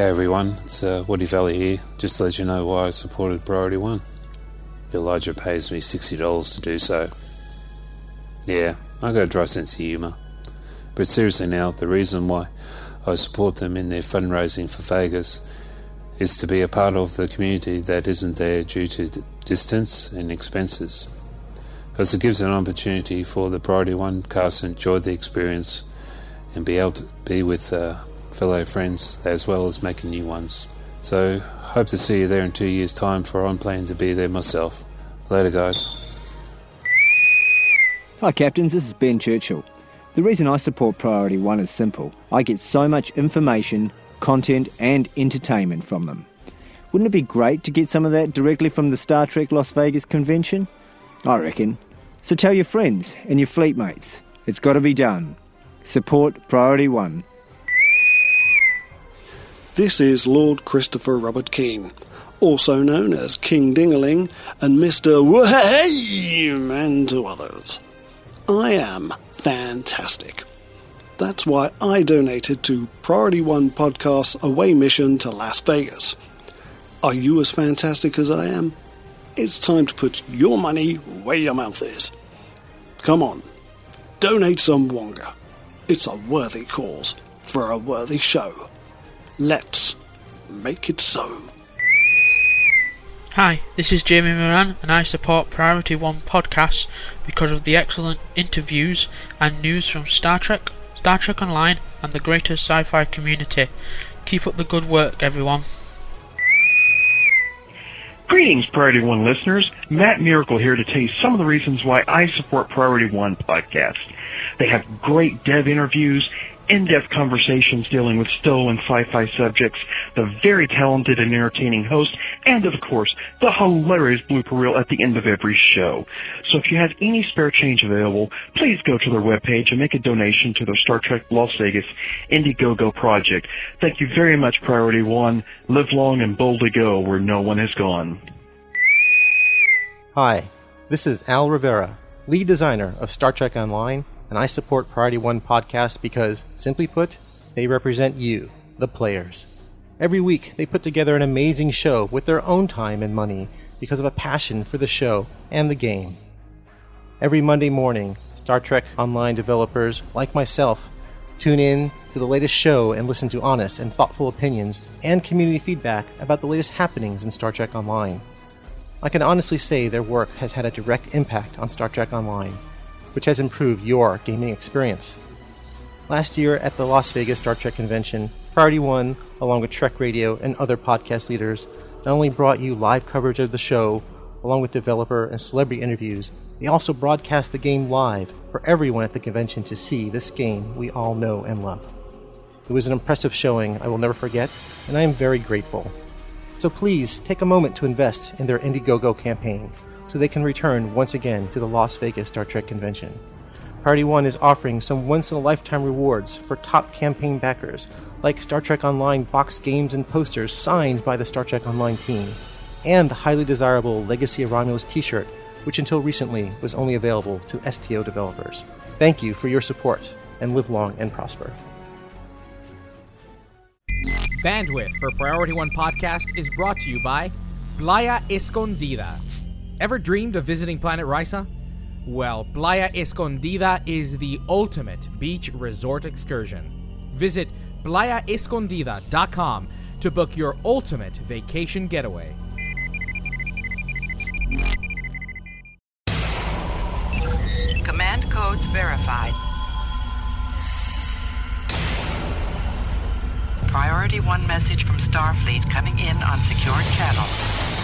Okay, everyone, it's uh, Woody Valley here. Just to let you know why I supported Priority One. Elijah pays me $60 to do so. Yeah, I got a dry sense of humour. But seriously now, the reason why I support them in their fundraising for Vegas is to be a part of the community that isn't there due to distance and expenses. Because it gives an opportunity for the Priority One cast to enjoy the experience and be able to be with uh, fellow friends as well as making new ones. So, hope to see you there in two years' time, for I'm planning to be there myself. Later, guys. Hi, Captains, this is Ben Churchill. The reason I support Priority One is simple I get so much information, content, and entertainment from them. Wouldn't it be great to get some of that directly from the Star Trek Las Vegas convention? I reckon. So tell your friends and your fleet mates. It's got to be done. Support Priority One. This is Lord Christopher Robert King, also known as King Dingaling and Mr. Wham and to others. I am fantastic. That's why I donated to Priority One Podcast's away mission to Las Vegas. Are you as fantastic as I am? It's time to put your money where your mouth is. Come on, donate some Wonga. It's a worthy cause for a worthy show. Let's make it so. Hi, this is Jamie Moran, and I support Priority One podcasts because of the excellent interviews and news from Star Trek, Star Trek Online, and the greater sci fi community. Keep up the good work, everyone. Greetings, Priority One listeners. Matt Miracle here to tell you some of the reasons why I support Priority One podcast. They have great dev interviews in-depth conversations dealing with stolen sci-fi subjects, the very talented and entertaining host, and of course, the hilarious blooper reel at the end of every show. So if you have any spare change available, please go to their webpage and make a donation to their Star Trek Las Vegas Indiegogo project. Thank you very much, Priority One. Live long and boldly go where no one has gone. Hi, this is Al Rivera, lead designer of Star Trek Online and I support Priority One podcast because, simply put, they represent you, the players. Every week, they put together an amazing show with their own time and money because of a passion for the show and the game. Every Monday morning, Star Trek Online developers, like myself, tune in to the latest show and listen to honest and thoughtful opinions and community feedback about the latest happenings in Star Trek Online. I can honestly say their work has had a direct impact on Star Trek Online which has improved your gaming experience. Last year at the Las Vegas Star Trek Convention, Priority One, along with Trek Radio and other podcast leaders, not only brought you live coverage of the show, along with developer and celebrity interviews, they also broadcast the game live for everyone at the convention to see this game we all know and love. It was an impressive showing I will never forget, and I am very grateful. So please take a moment to invest in their Indiegogo campaign so they can return once again to the Las Vegas Star Trek convention. Priority One is offering some once in a lifetime rewards for top campaign backers, like Star Trek Online box games and posters signed by the Star Trek Online team, and the highly desirable Legacy of Romulus t shirt, which until recently was only available to STO developers. Thank you for your support, and live long and prosper. Bandwidth for Priority One Podcast is brought to you by Playa Escondida Ever dreamed of visiting Planet Risa? Well, Playa Escondida is the ultimate beach resort excursion. Visit playaescondida.com to book your ultimate vacation getaway. Command codes verified. Priority 1 message from Starfleet coming in on secured channel.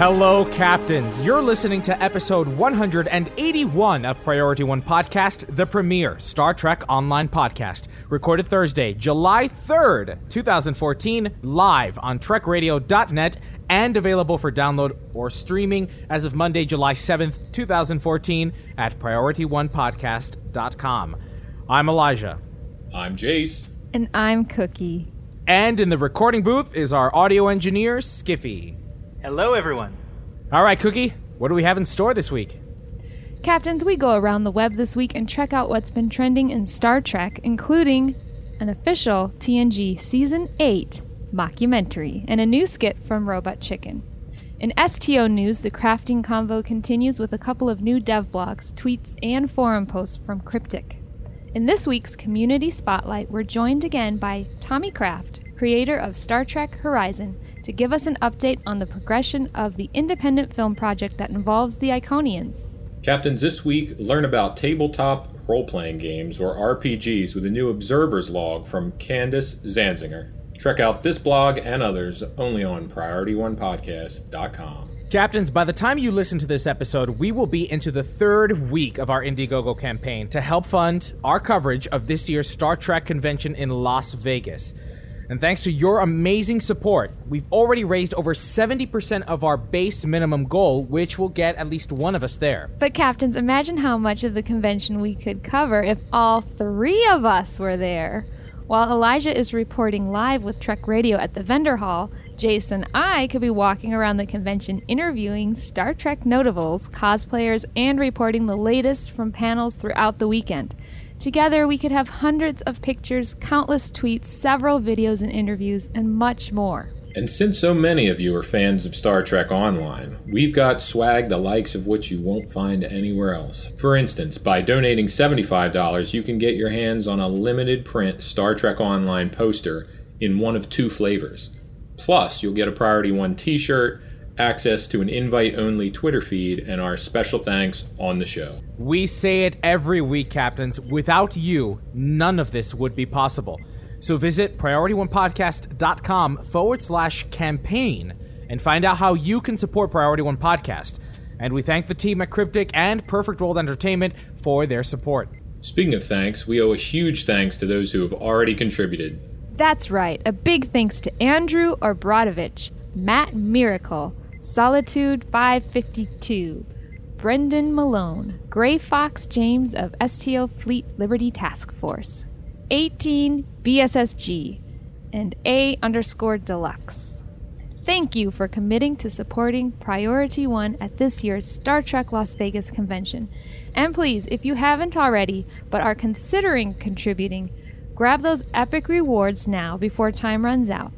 Hello, Captains. You're listening to episode 181 of Priority One Podcast, the premier Star Trek online podcast, recorded Thursday, July 3rd, 2014, live on TrekRadio.net and available for download or streaming as of Monday, July 7th, 2014 at PriorityOnePodcast.com. I'm Elijah. I'm Jace. And I'm Cookie. And in the recording booth is our audio engineer, Skiffy. Hello, everyone. All right, Cookie, what do we have in store this week? Captains, we go around the web this week and check out what's been trending in Star Trek, including an official TNG Season 8 mockumentary and a new skit from Robot Chicken. In STO news, the crafting convo continues with a couple of new dev blogs, tweets, and forum posts from Cryptic. In this week's Community Spotlight, we're joined again by Tommy Kraft, creator of Star Trek Horizon, to give us an update on the progression of the independent film project that involves the Iconians. Captains, this week learn about tabletop role playing games or RPGs with a new Observer's log from Candace Zanzinger. Check out this blog and others only on PriorityOnePodcast.com. Captains, by the time you listen to this episode, we will be into the third week of our Indiegogo campaign to help fund our coverage of this year's Star Trek convention in Las Vegas. And thanks to your amazing support, we've already raised over 70% of our base minimum goal, which will get at least one of us there. But, Captains, imagine how much of the convention we could cover if all three of us were there. While Elijah is reporting live with Trek Radio at the vendor hall, Jason and I could be walking around the convention interviewing Star Trek notables, cosplayers, and reporting the latest from panels throughout the weekend. Together, we could have hundreds of pictures, countless tweets, several videos and interviews, and much more. And since so many of you are fans of Star Trek Online, we've got swag the likes of which you won't find anywhere else. For instance, by donating $75, you can get your hands on a limited print Star Trek Online poster in one of two flavors. Plus, you'll get a Priority One t shirt, access to an invite only Twitter feed, and our special thanks on the show. We say it every week, Captains. Without you, none of this would be possible. So visit PriorityOnePodcast.com forward slash campaign and find out how you can support Priority One Podcast. And we thank the team at Cryptic and Perfect World Entertainment for their support. Speaking of thanks, we owe a huge thanks to those who have already contributed. That's right. A big thanks to Andrew Obradovich, Matt Miracle, Solitude 552, Brendan Malone, Gray Fox James of STO Fleet Liberty Task Force, 18 BSSG, and A underscore deluxe. Thank you for committing to supporting Priority One at this year's Star Trek Las Vegas convention. And please, if you haven't already, but are considering contributing, grab those epic rewards now before time runs out.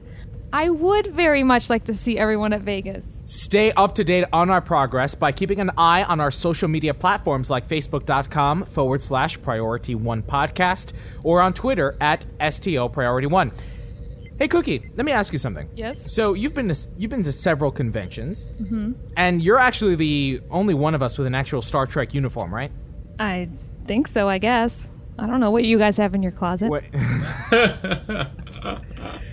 I would very much like to see everyone at Vegas. Stay up to date on our progress by keeping an eye on our social media platforms like facebook.com forward slash priority one podcast or on Twitter at STO priority one. Hey Cookie, let me ask you something. Yes. So you've been to, you've been to several conventions, Mm-hmm. and you're actually the only one of us with an actual Star Trek uniform, right? I think so, I guess. I don't know what you guys have in your closet.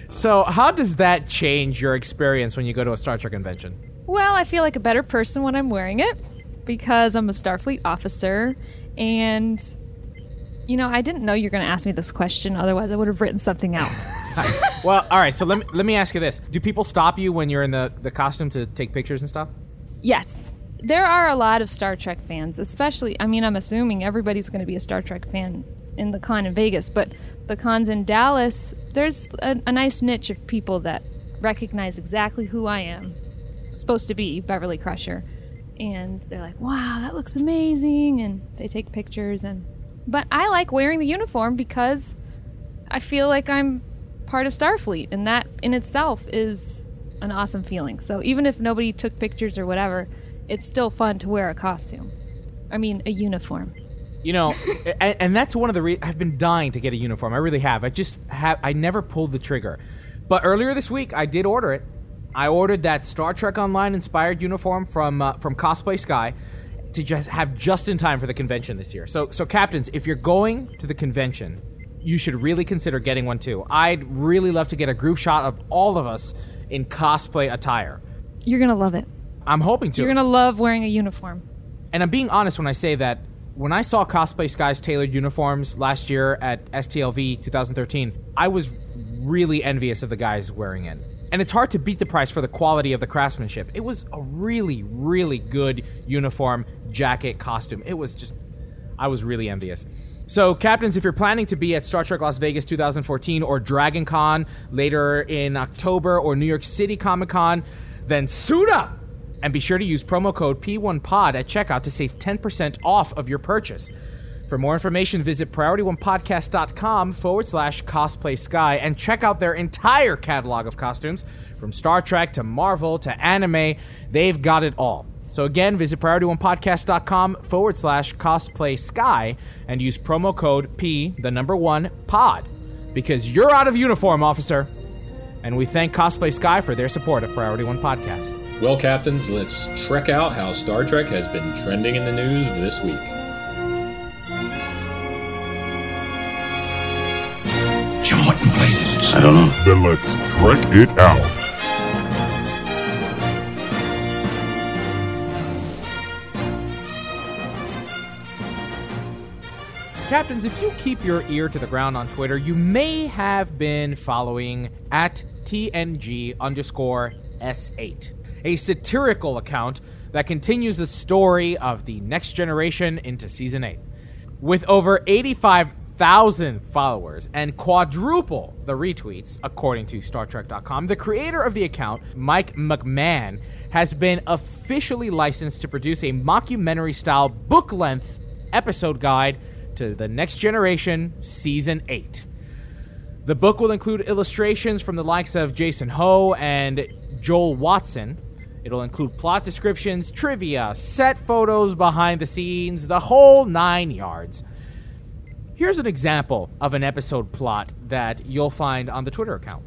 So how does that change your experience when you go to a Star Trek convention? Well, I feel like a better person when I'm wearing it because I'm a Starfleet officer and you know, I didn't know you were going to ask me this question otherwise I would have written something out. well, all right. So let me let me ask you this: Do people stop you when you're in the the costume to take pictures and stuff? yes. There are a lot of Star Trek fans, especially I mean, I'm assuming everybody's going to be a Star Trek fan in the con in Vegas, but the cons in Dallas, there's a, a nice niche of people that recognize exactly who I am, supposed to be Beverly Crusher, and they're like, "Wow, that looks amazing," and they take pictures. And but I like wearing the uniform because I feel like I'm part of Starfleet, and that in itself is an awesome feeling. So even if nobody took pictures or whatever, it's still fun to wear a costume. I mean, a uniform. You know, and, and that's one of the re- I've been dying to get a uniform. I really have. I just have. I never pulled the trigger. But earlier this week, I did order it. I ordered that Star Trek Online inspired uniform from uh, from Cosplay Sky to just have just in time for the convention this year. So, so captains, if you're going to the convention, you should really consider getting one too. I'd really love to get a group shot of all of us in cosplay attire. You're gonna love it. I'm hoping to. You're gonna love wearing a uniform. And I'm being honest when I say that when I saw Cosplay Sky's tailored uniforms last year at STLV 2013, I was really envious of the guys wearing it. and it's hard to beat the price for the quality of the craftsmanship. It was a really, really good uniform, jacket, costume. It was just, I was really envious. So, captains, if you're planning to be at Star Trek Las Vegas 2014 or Dragon Con later in October or New York City Comic Con, then suit up and be sure to use promo code P1POD at checkout to save 10% off of your purchase. For more information, visit PriorityOnePodcast.com forward slash cosplay sky and check out their entire catalog of costumes from Star Trek to Marvel to anime. They've got it all. So again, visit PriorityOnePodcast.com forward slash cosplay sky and use promo code P, the number one, pod. Because you're out of uniform, officer. And we thank Cosplay Sky for their support of Priority One Podcast. Well, captains, let's trek out how Star Trek has been trending in the news this week. Jim, what in blazes? I don't know. Then let's trek it out. Captains, if you keep your ear to the ground on Twitter, you may have been following at TNG underscore S8, a satirical account that continues the story of the next generation into season 8. With over 85,000 followers and quadruple the retweets, according to Star StarTrek.com, the creator of the account, Mike McMahan, has been officially licensed to produce a mockumentary style book length episode guide to The Next Generation Season 8. The book will include illustrations from the likes of Jason Ho and Joel Watson. It'll include plot descriptions, trivia, set photos behind the scenes, the whole nine yards. Here's an example of an episode plot that you'll find on the Twitter account.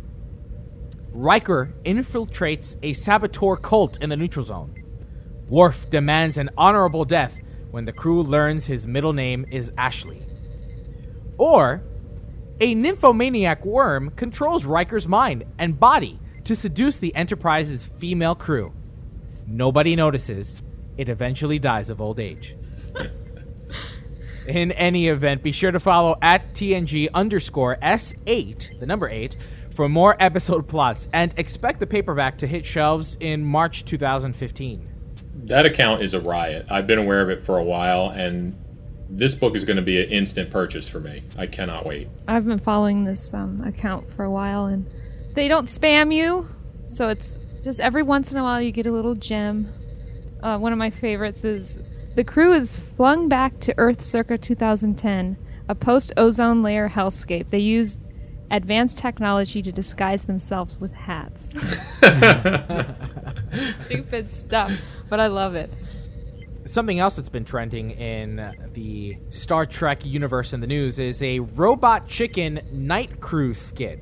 Riker infiltrates a saboteur cult in the neutral zone. Worf demands an honorable death when the crew learns his middle name is Ashley. Or, a nymphomaniac worm controls Riker's mind and body to seduce the Enterprise's female crew. Nobody notices. It eventually dies of old age. In any event, be sure to follow at TNG underscore S8, the number 8, for more episode plots and expect the paperback to hit shelves in March 2015 that account is a riot. I've been aware of it for a while, and this book is going to be an instant purchase for me. I cannot wait. I've been following this um, account for a while, and they don't spam you, so it's just every once in a while you get a little gem. Uh, one of my favorites is the crew is flung back to Earth circa 2010, a post ozone layer hellscape. They used advanced technology to disguise themselves with hats. Stupid stuff, but I love it. Something else that's been trending in the Star Trek universe in the news is a Robot Chicken night crew skit.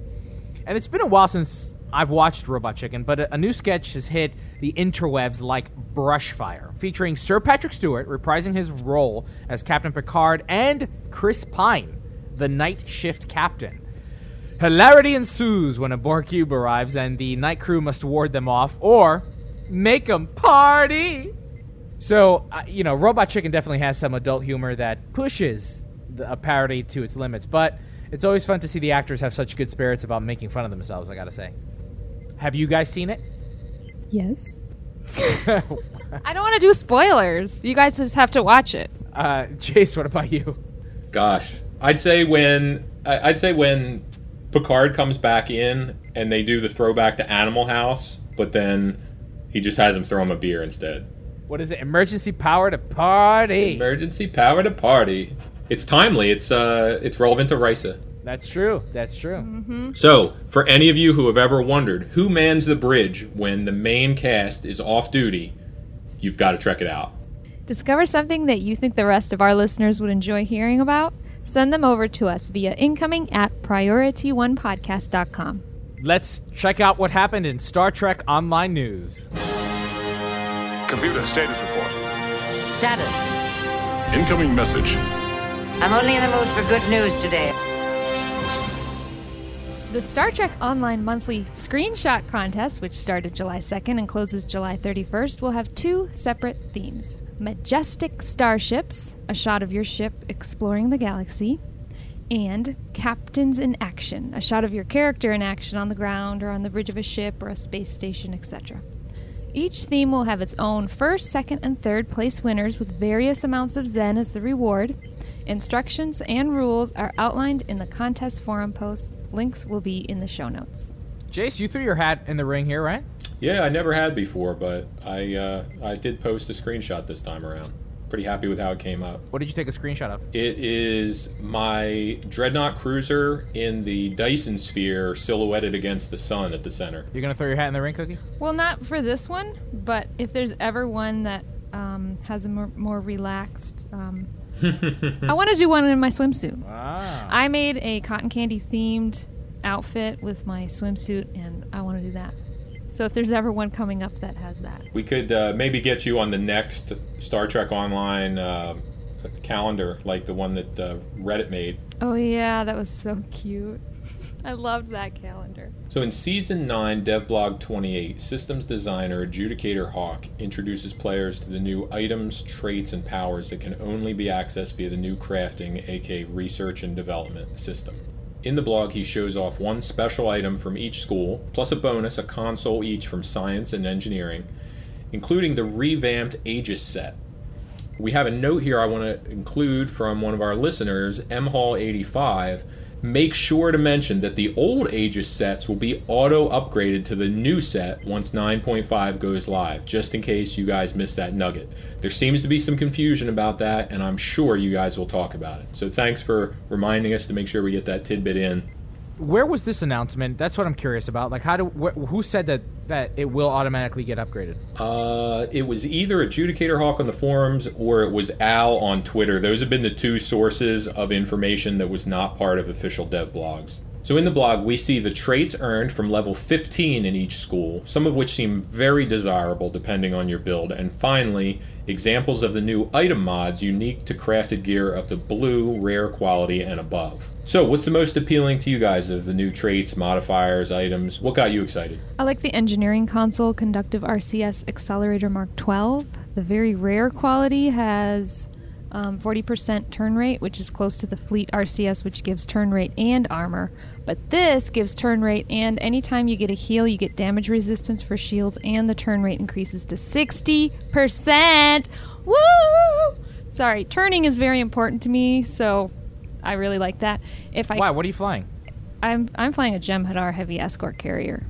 And it's been a while since I've watched Robot Chicken, but a, a new sketch has hit the interwebs like brushfire, featuring Sir Patrick Stewart reprising his role as Captain Picard and Chris Pine, the night shift captain. Hilarity ensues when a Borg cube arrives and the night crew must ward them off or make them party. So, uh, you know, Robot Chicken definitely has some adult humor that pushes the, a parody to its limits, but it's always fun to see the actors have such good spirits about making fun of themselves, I gotta say. Have you guys seen it? Yes. I don't want to do spoilers. You guys just have to watch it. Uh, Jace, what about you? Gosh, I'd say when I'd say when Picard comes back in and they do the throwback to Animal House, but then he just has him throw him a beer instead. What is it? Emergency power to party. Emergency power to party. It's timely. It's uh, it's relevant to Risa. That's true. That's true. Mm-hmm. So, for any of you who have ever wondered who mans the bridge when the main cast is off duty, you've got to check it out. Discover something that you think the rest of our listeners would enjoy hearing about? Send them over to us via incoming at priorityonepodcast.com. Let's check out what happened in Star Trek Online News. Computer status report. Status. Incoming message. I'm only in the mood for good news today. The Star Trek Online Monthly Screenshot Contest, which started July 2nd and closes July 31st, will have two separate themes majestic starships, a shot of your ship exploring the galaxy, and Captains in Action, a shot of your character in action on the ground or on the bridge of a ship or a space station, etc. Each theme will have its own first, second, and third place winners with various amounts of Zen as the reward. Instructions and rules are outlined in the contest forum post. Links will be in the show notes. Jace, you threw your hat in the ring here, right? Yeah, I never had before, but I uh, I did post a screenshot this time around. Pretty happy with how it came up. What did you take a screenshot of? It is my dreadnought cruiser in the Dyson sphere silhouetted against the sun at the center. You're gonna throw your hat in the ring, Cookie? Well, not for this one, but if there's ever one that um, has a more, more relaxed. Um, I want to do one in my swimsuit. Ah. I made a cotton candy themed outfit with my swimsuit, and I want to do that. So if there's ever one coming up that has that. We could uh, maybe get you on the next Star Trek Online uh, calendar, like the one that uh, Reddit made. Oh, yeah, that was so cute. I loved that calendar. So in season 9, Devblog 28, systems designer Adjudicator Hawk introduces players to the new items, traits, and powers that can only be accessed via the new crafting, aka research and development system. In the blog, he shows off one special item from each school, plus a bonus, a console each from science and engineering, including the revamped Aegis set. We have a note here I want to include from one of our listeners, M Hall 85 make sure to mention that the old Aegis sets will be auto upgraded to the new set once 9.5 goes live, just in case you guys missed that nugget. There seems to be some confusion about that, and I'm sure you guys will talk about it. So thanks for reminding us to make sure we get that tidbit in. Where was this announcement? That's what I'm curious about. Like, how do wh- who said that that it will automatically get upgraded? Uh, it was either Adjudicator Hawk on the forums or it was Al on Twitter. Those have been the two sources of information that was not part of official dev blogs. So in the blog, we see the traits earned from level 15 in each school, some of which seem very desirable depending on your build, and finally, examples of the new item mods unique to crafted gear of the blue, rare quality, and above. So, what's the most appealing to you guys of the new traits, modifiers, items? What got you excited? I like the engineering console conductive RCS Accelerator Mark 12. The very rare quality has um, 40% turn rate, which is close to the Fleet RCS, which gives turn rate and armor. But this gives turn rate, and anytime you get a heal, you get damage resistance for shields, and the turn rate increases to 60%. Woo! Sorry, turning is very important to me, so I really like that. If I Why? What are you flying? I'm I'm flying a Jem'Hadar heavy escort carrier.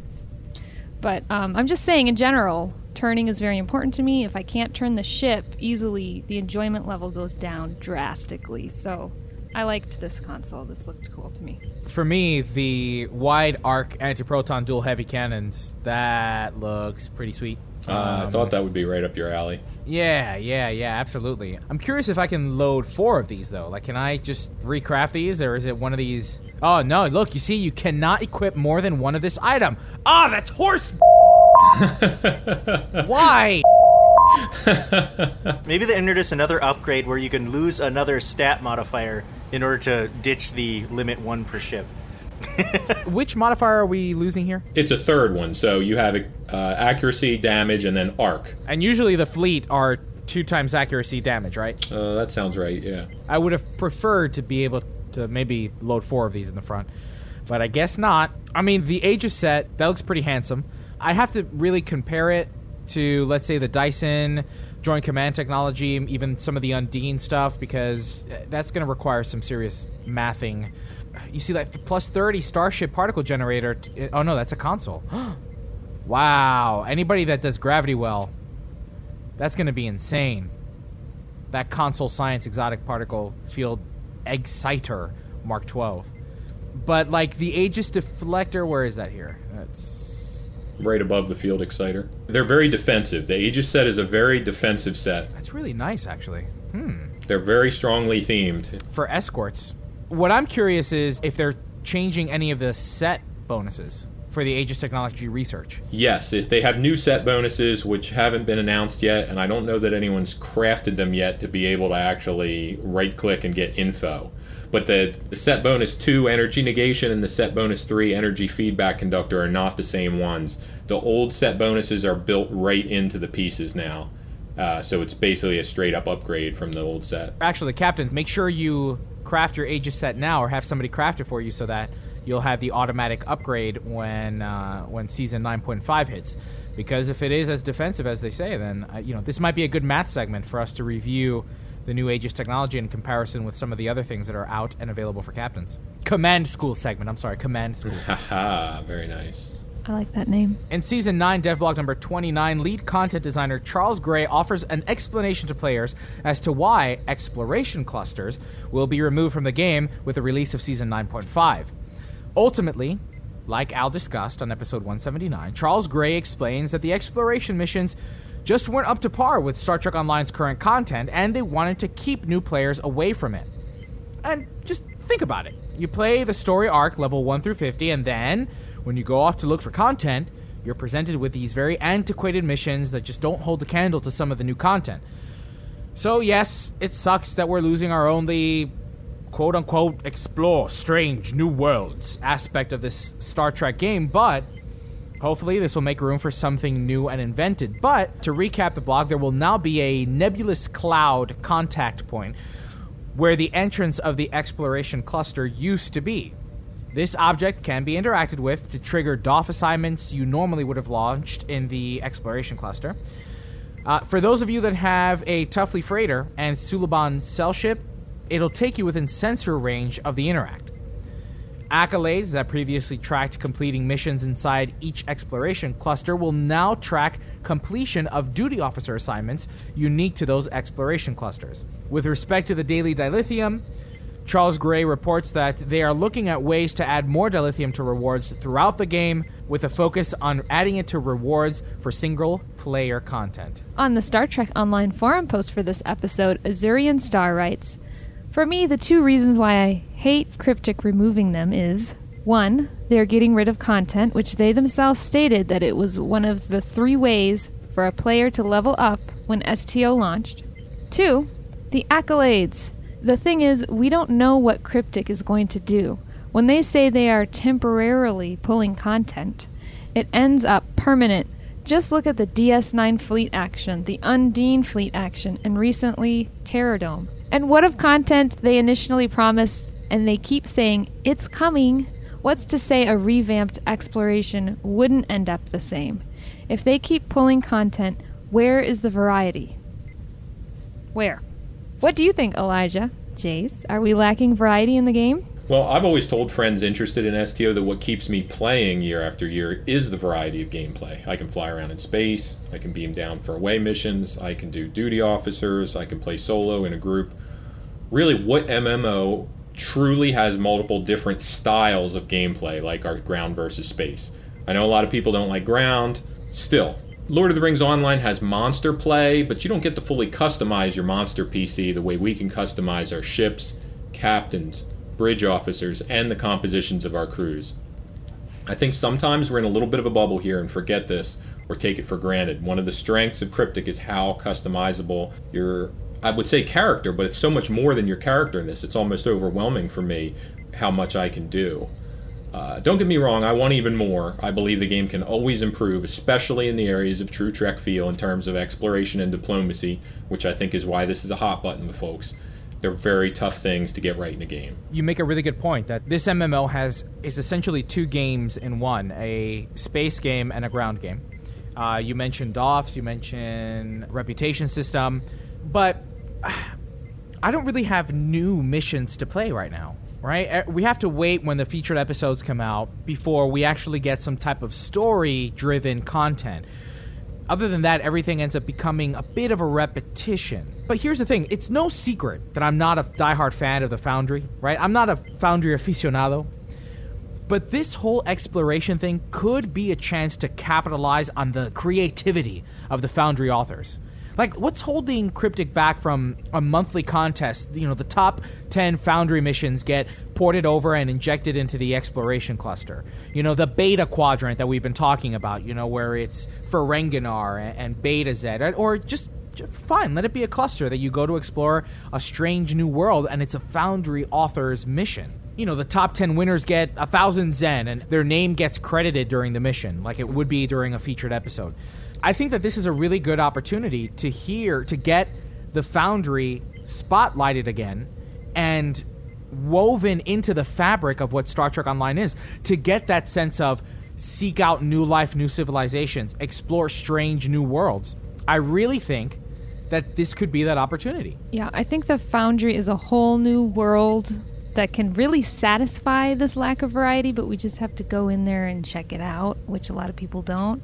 But um, I'm just saying, in general, turning is very important to me. If I can't turn the ship easily, the enjoyment level goes down drastically. So I liked this console. This looked cool to me. For me, the wide arc anti-proton dual heavy cannons that looks pretty sweet. Uh, I Um, thought that would be right up your alley. Yeah, yeah, yeah, absolutely. I'm curious if I can load four of these though. Like, can I just recraft these, or is it one of these? Oh no! Look, you see, you cannot equip more than one of this item. Ah, that's horse. Why? Maybe they introduce another upgrade where you can lose another stat modifier in order to ditch the limit one per ship. Which modifier are we losing here? It's a third one, so you have uh, accuracy, damage, and then arc. And usually the fleet are two times accuracy damage, right? Uh, that sounds right. Yeah. I would have preferred to be able to maybe load four of these in the front, but I guess not. I mean, the Aegis set that looks pretty handsome. I have to really compare it to, let's say, the Dyson Joint Command technology, even some of the Undine stuff, because uh, that's going to require some serious mathing. You see, like plus thirty Starship particle generator. T- uh, oh no, that's a console. wow! Anybody that does gravity well, that's going to be insane. That console science exotic particle field exciter Mark 12. But like the Aegis deflector, where is that here? That's right above the field exciter. They're very defensive. The Aegis set is a very defensive set. That's really nice, actually. Hmm. They're very strongly themed. For escorts. What I'm curious is if they're changing any of the set bonuses for the Aegis technology research. Yes, if they have new set bonuses which haven't been announced yet, and I don't know that anyone's crafted them yet to be able to actually right click and get info. But the, the set bonus 2 energy negation and the set bonus 3 energy feedback conductor are not the same ones. The old set bonuses are built right into the pieces now, Uh, so it's basically a straight up upgrade from the old set. Actually, captains, make sure you craft your Aegis set now, or have somebody craft it for you, so that you'll have the automatic upgrade when uh, when season 9.5 hits. Because if it is as defensive as they say, then uh, you know this might be a good math segment for us to review the new Aegis technology in comparison with some of the other things that are out and available for captains. Command school segment. I'm sorry, command school. Haha, very nice. I like that name. In season 9, devblog number 29, lead content designer Charles Gray offers an explanation to players as to why exploration clusters will be removed from the game with the release of season 9.5. Ultimately, like Al discussed on episode 179, Charles Gray explains that the exploration missions just weren't up to par with Star Trek Online's current content and they wanted to keep new players away from it. And just think about it. You play the story arc level 1 through 50 and then when you go off to look for content, you're presented with these very antiquated missions that just don't hold a candle to some of the new content. So, yes, it sucks that we're losing our only quote unquote explore strange new worlds aspect of this Star Trek game, but hopefully this will make room for something new and invented. But to recap the blog, there will now be a nebulous cloud contact point where the entrance of the exploration cluster used to be. This object can be interacted with to trigger DOF assignments you normally would have launched in the exploration cluster. Uh, for those of you that have a Tuffli freighter and Suliban cell ship, it'll take you within sensor range of the interact. Accolades that previously tracked completing missions inside each exploration cluster will now track completion of duty officer assignments unique to those exploration clusters. With respect to the daily dilithium, Charles Gray reports that they are looking at ways to add more dilithium to rewards throughout the game with a focus on adding it to rewards for single player content. On the Star Trek Online forum post for this episode, Azurian Star writes For me, the two reasons why I hate Cryptic removing them is one, they're getting rid of content, which they themselves stated that it was one of the three ways for a player to level up when STO launched. Two, the accolades. The thing is, we don't know what Cryptic is going to do. When they say they are temporarily pulling content, it ends up permanent. Just look at the DS9 fleet action, the Undine fleet action, and recently Terrordome. And what of content they initially promised and they keep saying it's coming? What's to say a revamped exploration wouldn't end up the same? If they keep pulling content, where is the variety? Where? What do you think, Elijah? Jace, are we lacking variety in the game? Well, I've always told friends interested in STO that what keeps me playing year after year is the variety of gameplay. I can fly around in space, I can beam down for away missions, I can do duty officers, I can play solo in a group. Really, what MMO truly has multiple different styles of gameplay, like our ground versus space? I know a lot of people don't like ground. Still, Lord of the Rings Online has monster play, but you don't get to fully customize your monster PC the way we can customize our ships, captains, bridge officers, and the compositions of our crews. I think sometimes we're in a little bit of a bubble here and forget this or take it for granted. One of the strengths of Cryptic is how customizable your I would say character, but it's so much more than your character in this. It's almost overwhelming for me how much I can do. Uh, don't get me wrong, I want even more. I believe the game can always improve, especially in the areas of true Trek feel in terms of exploration and diplomacy, which I think is why this is a hot button with folks. They're very tough things to get right in a game. You make a really good point that this MMO has is essentially two games in one: a space game and a ground game. Uh, you mentioned DOFs, you mentioned reputation system, but I don't really have new missions to play right now right? Er, we have to wait when the featured episodes come out before we actually get some type of story driven content. Other than that, everything ends up becoming a bit of a repetition. But here's the thing it's no secret that I'm not a diehard fan of the Foundry, right? I'm not a Foundry aficionado. But this whole exploration thing could be a chance to capitalize on the creativity of the Foundry authors. Like, what's holding Cryptic back from a monthly contest? You know, the top 10 Foundry missions get ported over and injected into the exploration cluster. You know, the beta quadrant that we've been talking about, you know, where it's for and, and Z. or just fine, let it be a cluster that you go to explore a strange new world and it's a Foundry author's mission. You know, the top 10 winners get a thousand Zen and their name gets credited during the mission, like it would be during a featured episode. I think that this is a really good opportunity to hear, to get the Foundry spotlighted again and woven into the fabric of what Star Trek Online is, to get that sense of seek out new life, new civilizations, explore strange new worlds. I really think that this could be that opportunity. Yeah, I think the Foundry is a whole new world that can really satisfy this lack of variety, but we just have to go in there and check it out, which a lot of people don't.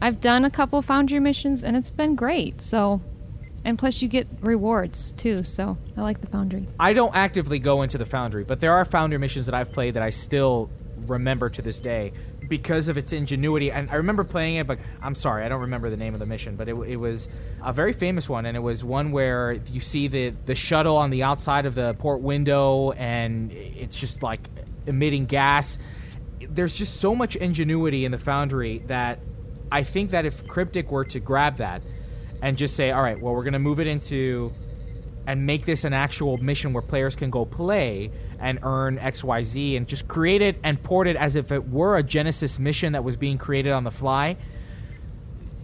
I've done a couple Foundry missions and it's been great. So, and plus you get rewards too. So I like the Foundry. I don't actively go into the Foundry, but there are Foundry missions that I've played that I still remember to this day because of its ingenuity. And I remember playing it, but I'm sorry, I don't remember the name of the mission. But it, it was a very famous one, and it was one where you see the the shuttle on the outside of the port window, and it's just like emitting gas. There's just so much ingenuity in the Foundry that I think that if Cryptic were to grab that and just say, all right, well, we're going to move it into and make this an actual mission where players can go play and earn XYZ and just create it and port it as if it were a Genesis mission that was being created on the fly,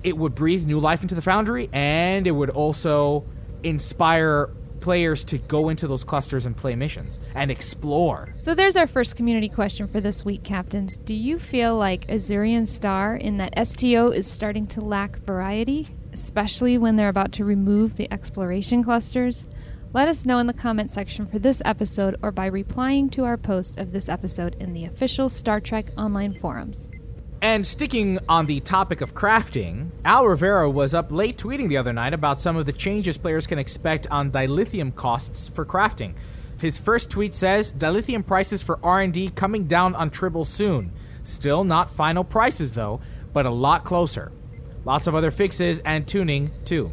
it would breathe new life into the Foundry and it would also inspire players to go into those clusters and play missions and explore. So there's our first community question for this week, captains. Do you feel like Azurian Star in that STO is starting to lack variety, especially when they're about to remove the exploration clusters? Let us know in the comment section for this episode or by replying to our post of this episode in the official Star Trek online forums. And sticking on the topic of crafting, Al Rivera was up late tweeting the other night about some of the changes players can expect on dilithium costs for crafting. His first tweet says, "Dilithium prices for R&D coming down on Tribble soon. Still not final prices though, but a lot closer. Lots of other fixes and tuning too."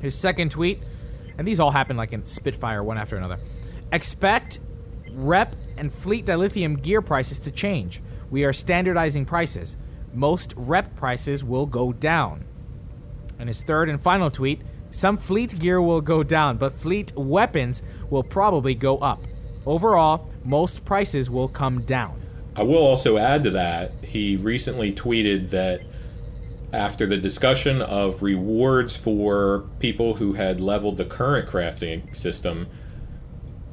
His second tweet, and these all happen like in Spitfire one after another. Expect rep and fleet dilithium gear prices to change. We are standardizing prices. Most rep prices will go down. And his third and final tweet some fleet gear will go down, but fleet weapons will probably go up. Overall, most prices will come down. I will also add to that, he recently tweeted that after the discussion of rewards for people who had leveled the current crafting system,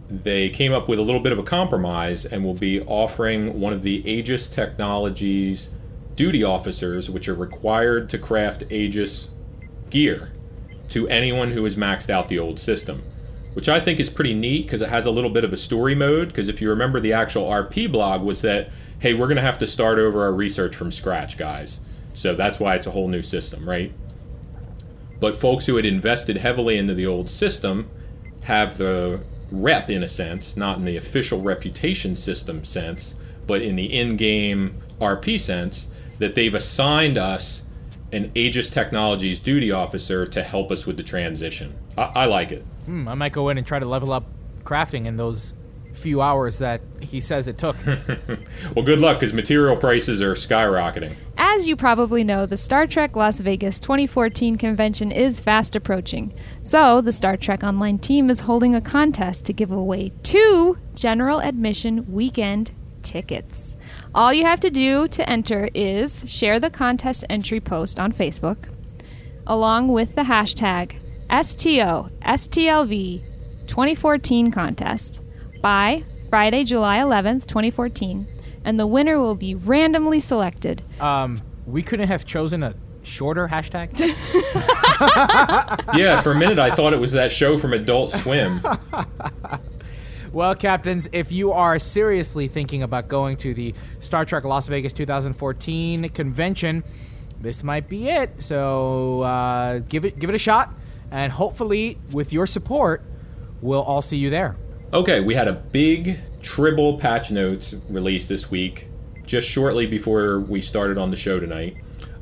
they came up with a little bit of a compromise and will be offering one of the Aegis Technologies duty officers, which are required to craft Aegis gear, to anyone who has maxed out the old system. Which I think is pretty neat because it has a little bit of a story mode. Because if you remember, the actual RP blog was that, hey, we're going to have to start over our research from scratch, guys. So that's why it's a whole new system, right? But folks who had invested heavily into the old system have the rep in a sense, not in the official reputation system sense, but in the in game RP sense, that they've assigned us an Aegis Technologies duty officer to help us with the transition. I, I like it. Hmm, I might go in and try to level up crafting in those few hours that he says it took. well, good luck because material prices are skyrocketing. As you probably know, the Star Trek Las Vegas 2014 convention is fast approaching. So, the Star Trek Online team is holding a contest to give away two general admission weekend tickets. All you have to do to enter is share the contest entry post on Facebook, along with the hashtag STO STLV 2014 contest by Friday, July 11th, 2014, and the winner will be randomly selected. Um, we couldn't have chosen a shorter hashtag. yeah, for a minute I thought it was that show from Adult Swim. Well, captains, if you are seriously thinking about going to the Star Trek Las Vegas 2014 convention, this might be it. So uh, give it give it a shot, and hopefully, with your support, we'll all see you there. Okay, we had a big Tribble patch notes released this week, just shortly before we started on the show tonight.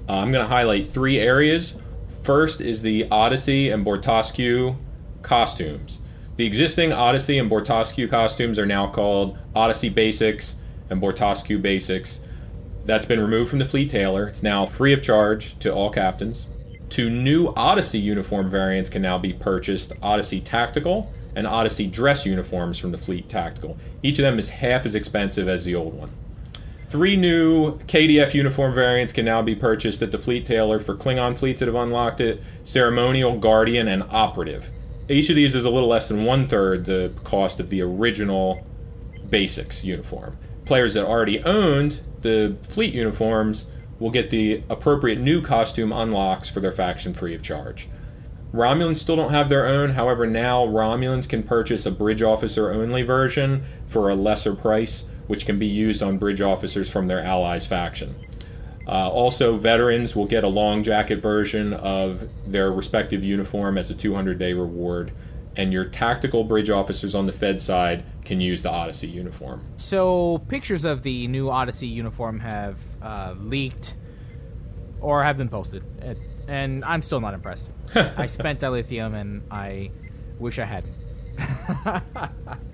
Uh, I'm going to highlight three areas. First is the Odyssey and Bortasqu' costumes. The existing Odyssey and Bortasqu' costumes are now called Odyssey Basics and Bortasqu' Basics. That's been removed from the Fleet Tailor. It's now free of charge to all captains. Two new Odyssey uniform variants can now be purchased Odyssey Tactical and Odyssey dress uniforms from the Fleet Tactical. Each of them is half as expensive as the old one. Three new KDF uniform variants can now be purchased at the Fleet Tailor for Klingon fleets that have unlocked it Ceremonial, Guardian, and Operative. Each of these is a little less than one third the cost of the original Basics uniform. Players that already owned the Fleet uniforms will get the appropriate new costume unlocks for their faction free of charge. Romulans still don't have their own, however, now Romulans can purchase a bridge officer only version for a lesser price, which can be used on bridge officers from their allies' faction. Uh, also, veterans will get a long jacket version of their respective uniform as a 200 day reward, and your tactical bridge officers on the Fed side can use the Odyssey uniform. So, pictures of the new Odyssey uniform have uh, leaked or have been posted, and I'm still not impressed. I spent dilithium, and I wish I hadn't.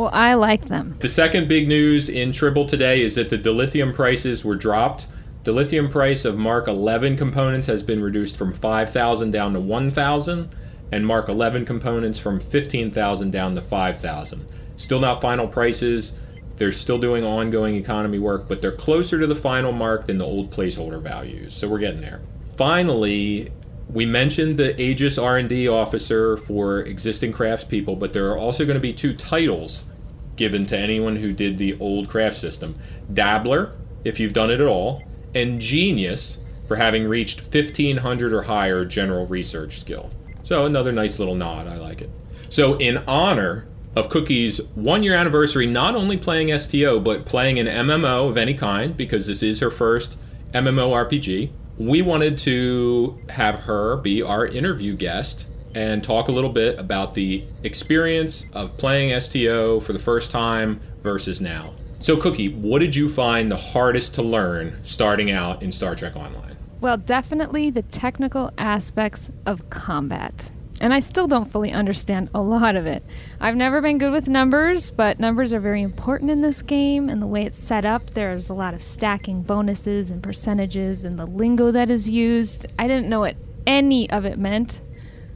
Well, I like them. The second big news in Tribble today is that the dilithium prices were dropped. The dilithium price of Mark 11 components has been reduced from 5,000 down to 1,000, and Mark 11 components from 15,000 down to 5,000. Still not final prices. They're still doing ongoing economy work, but they're closer to the final mark than the old placeholder values. So we're getting there. Finally, we mentioned the Aegis R&D officer for existing craftspeople, but there are also going to be two titles given to anyone who did the old craft system. Dabbler, if you've done it at all, and Genius for having reached 1500 or higher general research skill. So another nice little nod, I like it. So in honor of Cookie's one year anniversary, not only playing STO, but playing an MMO of any kind, because this is her first MMORPG, we wanted to have her be our interview guest and talk a little bit about the experience of playing STO for the first time versus now. So, Cookie, what did you find the hardest to learn starting out in Star Trek Online? Well, definitely the technical aspects of combat. And I still don't fully understand a lot of it. I've never been good with numbers, but numbers are very important in this game, and the way it's set up, there's a lot of stacking bonuses and percentages, and the lingo that is used. I didn't know what any of it meant.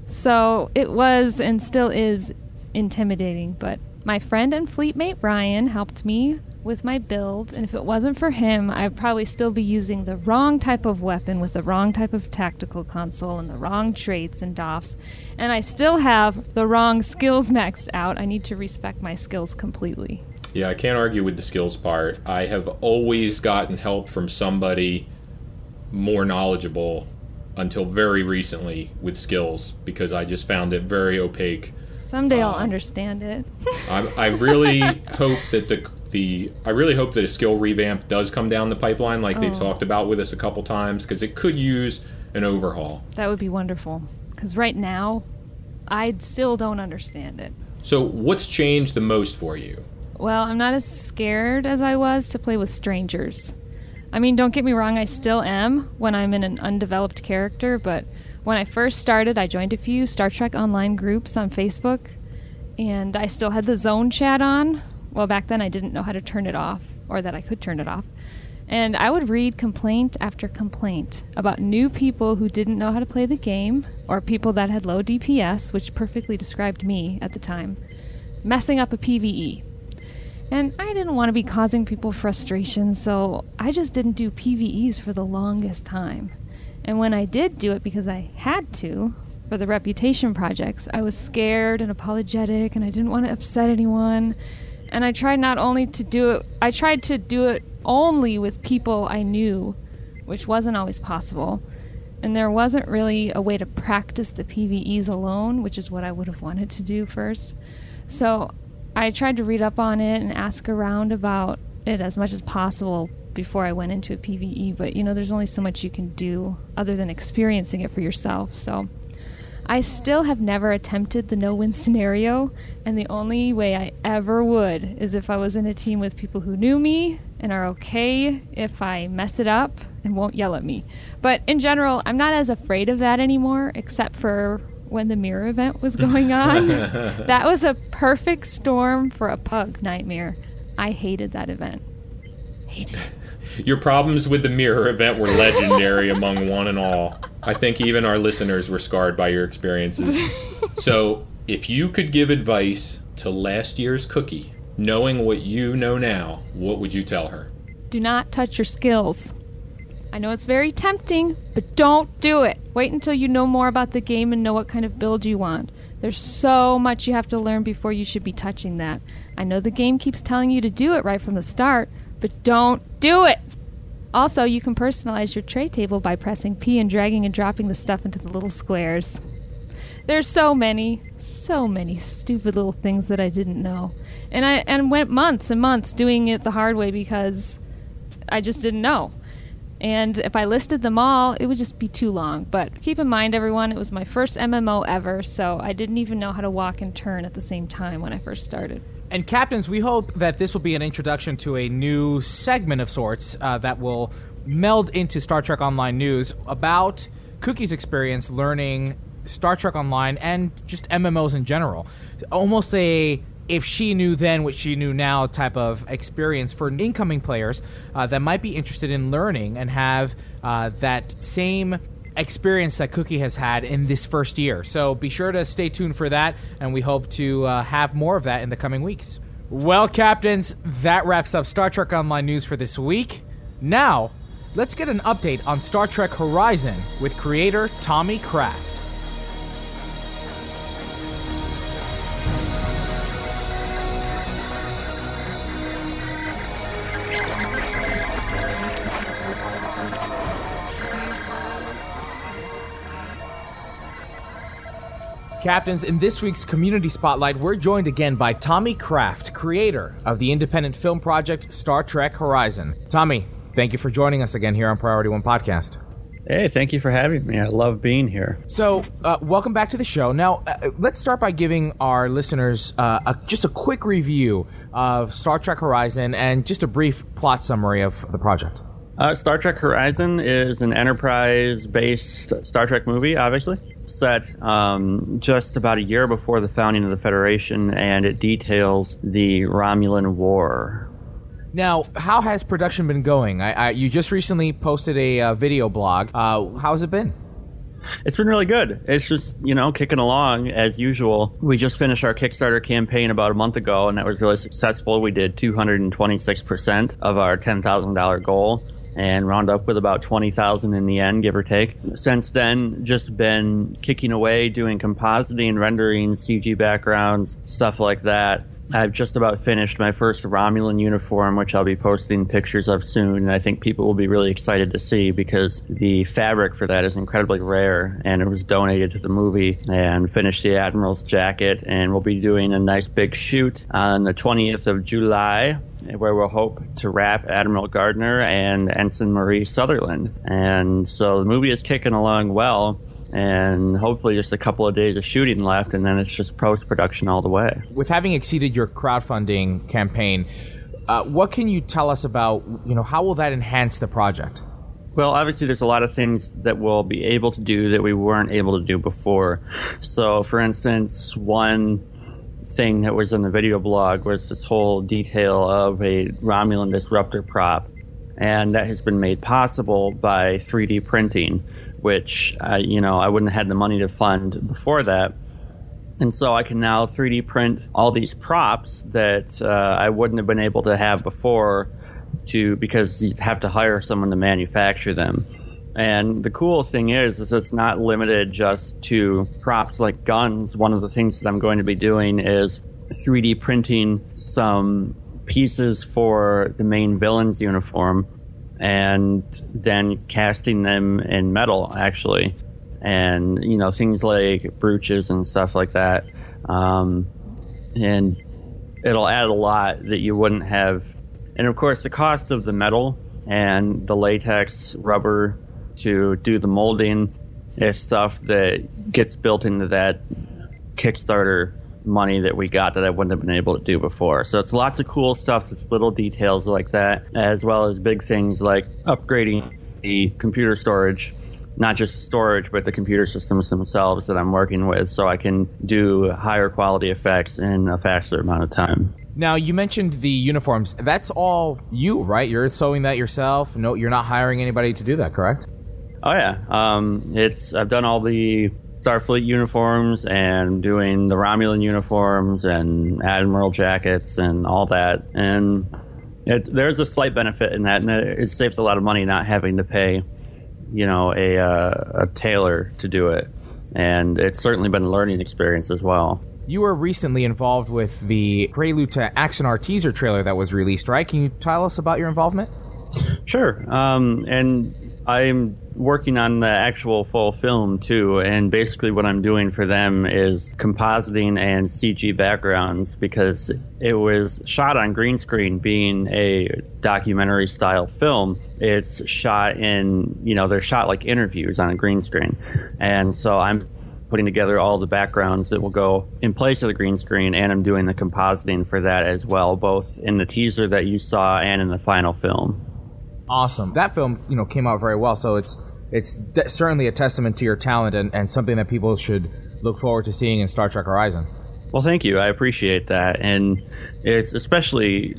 So it was and still is intimidating, but my friend and fleetmate Ryan helped me with my build, and if it wasn't for him, I'd probably still be using the wrong type of weapon with the wrong type of tactical console and the wrong traits and doffs, and I still have the wrong skills maxed out. I need to respec my skills completely. Yeah, I can't argue with the skills part. I have always gotten help from somebody more knowledgeable until very recently with skills because I just found it very opaque. Someday I'll um, understand it. I, I really hope that the the I really hope that a skill revamp does come down the pipeline, like they've Oh. talked about with us a couple times, because it could use an overhaul. That would be wonderful. Because right now, I still don't understand it. So, what's changed the most for you? Well, I'm not as scared as I was to play with strangers. I mean, don't get me wrong, I still am when I'm in an undeveloped character, but when I first started, I joined a few Star Trek Online groups on Facebook, and I still had the zone chat on. Well, back then I didn't know how to turn it off, or that I could turn it off. And I would read complaint after complaint about new people who didn't know how to play the game, or people that had low DPS, which perfectly described me at the time, messing up a PvE. And I didn't want to be causing people frustration, so I just didn't do PvEs for the longest time. And when I did do it because I had to, for the reputation projects, I was scared and apologetic and I didn't want to upset anyone. And I tried not only to do it, I tried to do it only with people I knew, which wasn't always possible. And there wasn't really a way to practice the PvEs alone, which is what I would have wanted to do first. So I tried to read up on it and ask around about it as much as possible before I went into a PvE, but you know, there's only so much you can do other than experiencing it for yourself. So I still have never attempted the no win scenario, and the only way I ever would is if I was in a team with people who knew me and are okay if I mess it up and won't yell at me. But in general, I'm not as afraid of that anymore, except for when the mirror event was going on. that was a perfect storm for a pug nightmare. I hated that event. Hated it. Your problems with the mirror event were legendary among one and all. I think even our listeners were scarred by your experiences. So, if you could give advice to last year's cookie, knowing what you know now, what would you tell her? Do not touch your skills. I know it's very tempting, but don't do it. Wait until you know more about the game and know what kind of build you want. There's so much you have to learn before you should be touching that. I know the game keeps telling you to do it right from the start, but don't do it! Also, you can personalize your tray table by pressing P and dragging and dropping the stuff into the little squares. There's so many, so many stupid little things that I didn't know. And I and went months and months doing it the hard way because I just didn't know. And if I listed them all, it would just be too long. But keep in mind, everyone, it was my first MMO ever, so I didn't even know how to walk and turn at the same time when I first started. And captains, we hope that this will be an introduction to a new segment of sorts uh, that will meld into Star Trek Online news about Cookie's experience learning Star Trek Online and just MMOs in general. Almost a if she knew then what she knew now type of experience for incoming players uh, that might be interested in learning and have uh, that same experience that Cookie has had in this first year. So be sure to stay tuned for that, and we hope to uh, have more of that in the coming weeks. Well, captains, that wraps up Star Trek Online news for this week. Now, let's get an update on Star Trek Horizon with creator Tommy Kraft. Captains, in this week's Community Spotlight, we're joined again by Tommy Kraft, creator of the independent film project Star Trek Horizon. Tommy, thank you for joining us again here on Priority One Podcast. Hey, thank you for having me. I love being here. So, uh, welcome back to the show. Now, uh, let's start by giving our listeners uh, a, just a quick review of Star Trek Horizon and just a brief plot summary of the project. Uh, Star Trek Horizon is an enterprise based Star Trek movie, obviously, set um, just about a year before the founding of the Federation, and it details the Romulan War. Now, how has production been going? I, I, you just recently posted a uh, video blog. Uh, how's it been? It's been really good. It's just, you know, kicking along as usual. We just finished our Kickstarter campaign about a month ago, and that was really successful. We did 226% of our $10,000 goal and round up with about 20,000 in the end, give or take. Since then, just been kicking away, doing compositing, rendering, CG backgrounds, stuff like that. I've just about finished my first Romulan uniform, which I'll be posting pictures of soon, and I think people will be really excited to see because the fabric for that is incredibly rare, and it was donated to the movie. And finished the Admiral's jacket, and we'll be doing a nice big shoot on the 20th of July where we'll hope to wrap Admiral Gardner and Ensign Marie Sutherland. And so the movie is kicking along well and hopefully just a couple of days of shooting left, and then it's just post production all the way. With having exceeded your crowdfunding campaign, uh, what can you tell us about you know how will that enhance the project? Well, obviously, there's a lot of things that we'll be able to do that we weren't able to do before. So, for instance, one thing that was in the video blog was this whole detail of a Romulan disruptor prop, and that has been made possible by 3D printing which uh, you know I wouldn't have had the money to fund before that. And so I can now 3D print all these props that uh, I wouldn't have been able to have before, to because you have to hire someone to manufacture them. And the cool thing is, is it's not limited just to props like guns. One of the things that I'm going to be doing is 3D printing some pieces for the main villain's uniform and then casting them in metal actually. And you know things like brooches and stuff like that. Um, and it'll add a lot that you wouldn't have. And of course the cost of the metal and the latex rubber to do the molding is stuff that gets built into that kickstarter money that we got that I wouldn't have been able to do before. So it's lots of cool stuff. It's little details like that, as well as big things like upgrading the computer storage. Not just storage, but the computer systems themselves that I'm working with, so I can do higher quality effects in a faster amount of time. Now you mentioned the uniforms. That's all you, right? You're sewing that yourself. No, you're not hiring anybody to do that, correct? Oh yeah, um, it's I've done all the Starfleet uniforms and doing the Romulan uniforms and Admiral jackets and all that. And it, there's a slight benefit in that, and it saves a lot of money not having to pay, you know, a uh, a tailor to do it, and it's certainly been a learning experience as well. You were recently involved with the Prelude to Axanar teaser trailer that was released, right? Can you tell us about your involvement? Sure. Um, and I'm working on the actual full film too, and basically what I'm doing for them is compositing and CG backgrounds because it was shot on green screen, being a documentary style film. It's shot in, you know, they're shot like interviews on a green screen, and so I'm putting together all the backgrounds that will go in place of the green screen, and I'm doing the compositing for that as well, both in the teaser that you saw and in the final film. Awesome. That film, you know, came out very well. So it's it's de- certainly a testament to your talent and, and something that people should look forward to seeing in Star Trek Horizon. Well, thank you. I appreciate that. And it's especially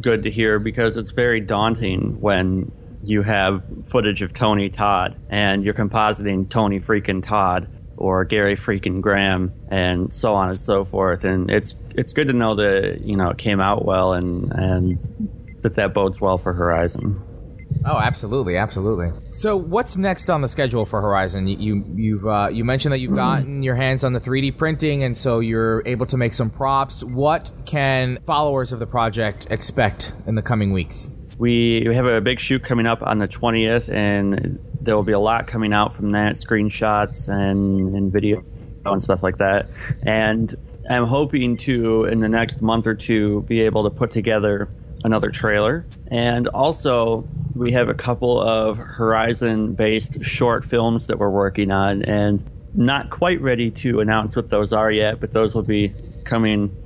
good to hear because it's very daunting when you have footage of Tony Todd and you're compositing Tony freaking Todd or Gary freaking Graham and so on and so forth. And it's it's good to know that, you know, it came out well and and that that bodes well for Horizon. Oh, absolutely, absolutely. So, what's next on the schedule for Horizon? You you you've, uh, you mentioned that you've gotten your hands on the 3D printing, and so you're able to make some props. What can followers of the project expect in the coming weeks? We have a big shoot coming up on the 20th, and there will be a lot coming out from that screenshots and, and video and stuff like that. And I'm hoping to, in the next month or two, be able to put together another trailer. And also, we have a couple of Horizon based short films that we're working on, and not quite ready to announce what those are yet, but those will be coming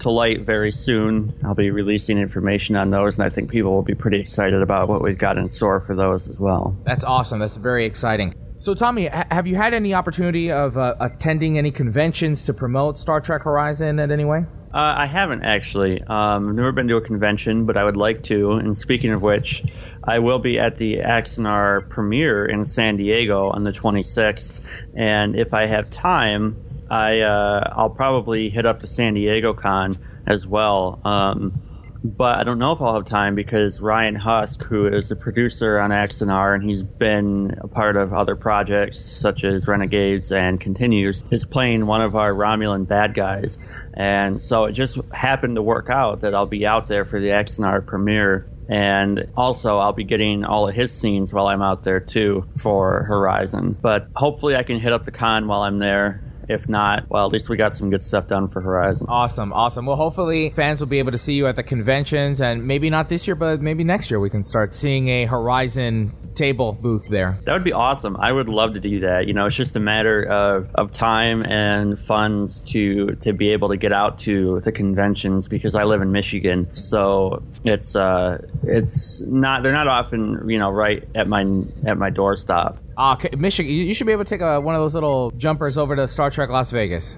to light very soon. I'll be releasing information on those, and I think people will be pretty excited about what we've got in store for those as well. That's awesome. That's very exciting. So, Tommy, ha- have you had any opportunity of uh, attending any conventions to promote Star Trek Horizon in any way? Uh, I haven't actually. Um, I've never been to a convention, but I would like to. And speaking of which, I will be at the Axanar premiere in San Diego on the 26th. And if I have time, I uh, I'll probably hit up to San Diego Con as well. Um, but I don't know if I'll have time because Ryan Husk, who is a producer on Axanar and he's been a part of other projects such as Renegades and Continues, is playing one of our Romulan bad guys. And so it just happened to work out that I'll be out there for the Axanar premiere. And also, I'll be getting all of his scenes while I'm out there too for Horizon. But hopefully, I can hit up the con while I'm there if not, well, at least we got some good stuff done for Horizon. Awesome, awesome. Well, hopefully fans will be able to see you at the conventions, and maybe not this year, but maybe next year we can start seeing a Horizon table booth there. That would be awesome. I would love to do that. You know, it's just a matter of, of time and funds to to be able to get out to the conventions because I live in Michigan, so it's uh it's not they're not often you know right at my at my doorstop. Ah, okay, Michigan. You should be able to take a, one of those little jumpers over to Star Trek Las Vegas.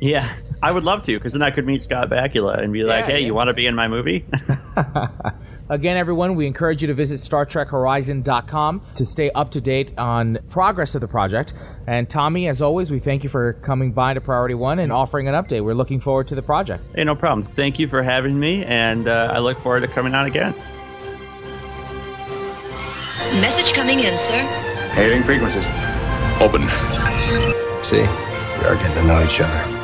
Yeah, I would love to because then I could meet Scott Bakula and be like, "Hey, yeah. you want to be in my movie?" Again, everyone, we encourage you to visit StarTrekHorizon.com to stay up to date on progress of the project. And Tommy, as always, we thank you for coming by to Priority One and offering an update. We're looking forward to the project. hey, no problem. Thank you for having me, and uh, I look forward to coming on again. Message coming in, sir. Hailing frequencies. Open. See, we are getting to know each other.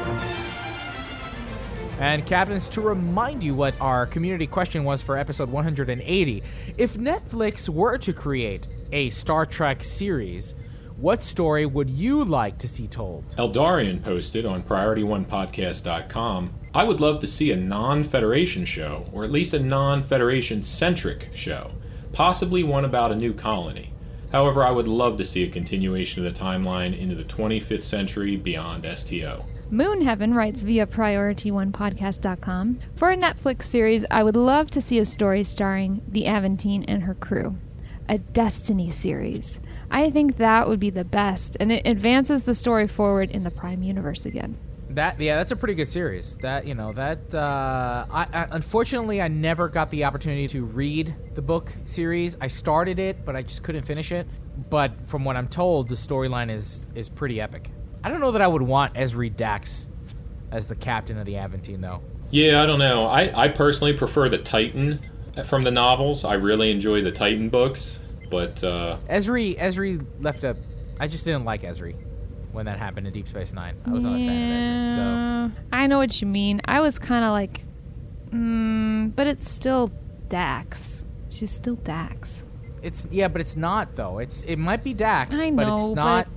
And captains, to remind you what our community question was for episode 180, if Netflix were to create a Star Trek series, what story would you like to see told? Eldarian posted on PriorityOnePodcast.com I would love to see a non Federation show, or at least a non Federation centric show, possibly one about a new colony. However, I would love to see a continuation of the timeline into the 25th century beyond STO. Moonheaven writes via PriorityOnePodcast.com For a Netflix series, I would love to see a story starring the Aventine and her crew. A Destiny series. I think that would be the best, and it advances the story forward in the Prime universe again. That yeah, that's a pretty good series. That you know that uh, I, I unfortunately I never got the opportunity to read the book series. I started it, but I just couldn't finish it. But from what I'm told, the storyline is is pretty epic. I don't know that I would want Ezri Dax as the captain of the Aventine though. Yeah, I don't know. I, I personally prefer the Titan from the novels. I really enjoy the Titan books, but uh, Ezri Ezri left a. I just didn't like Ezri when that happened in Deep Space Nine. I was not a fan of Ezri. So Yeah, I know what you mean. I was kind of like, mm, but it's still Dax. She's still Dax. it's yeah, but it's not though. It's it might be Dax, I but it's not. but-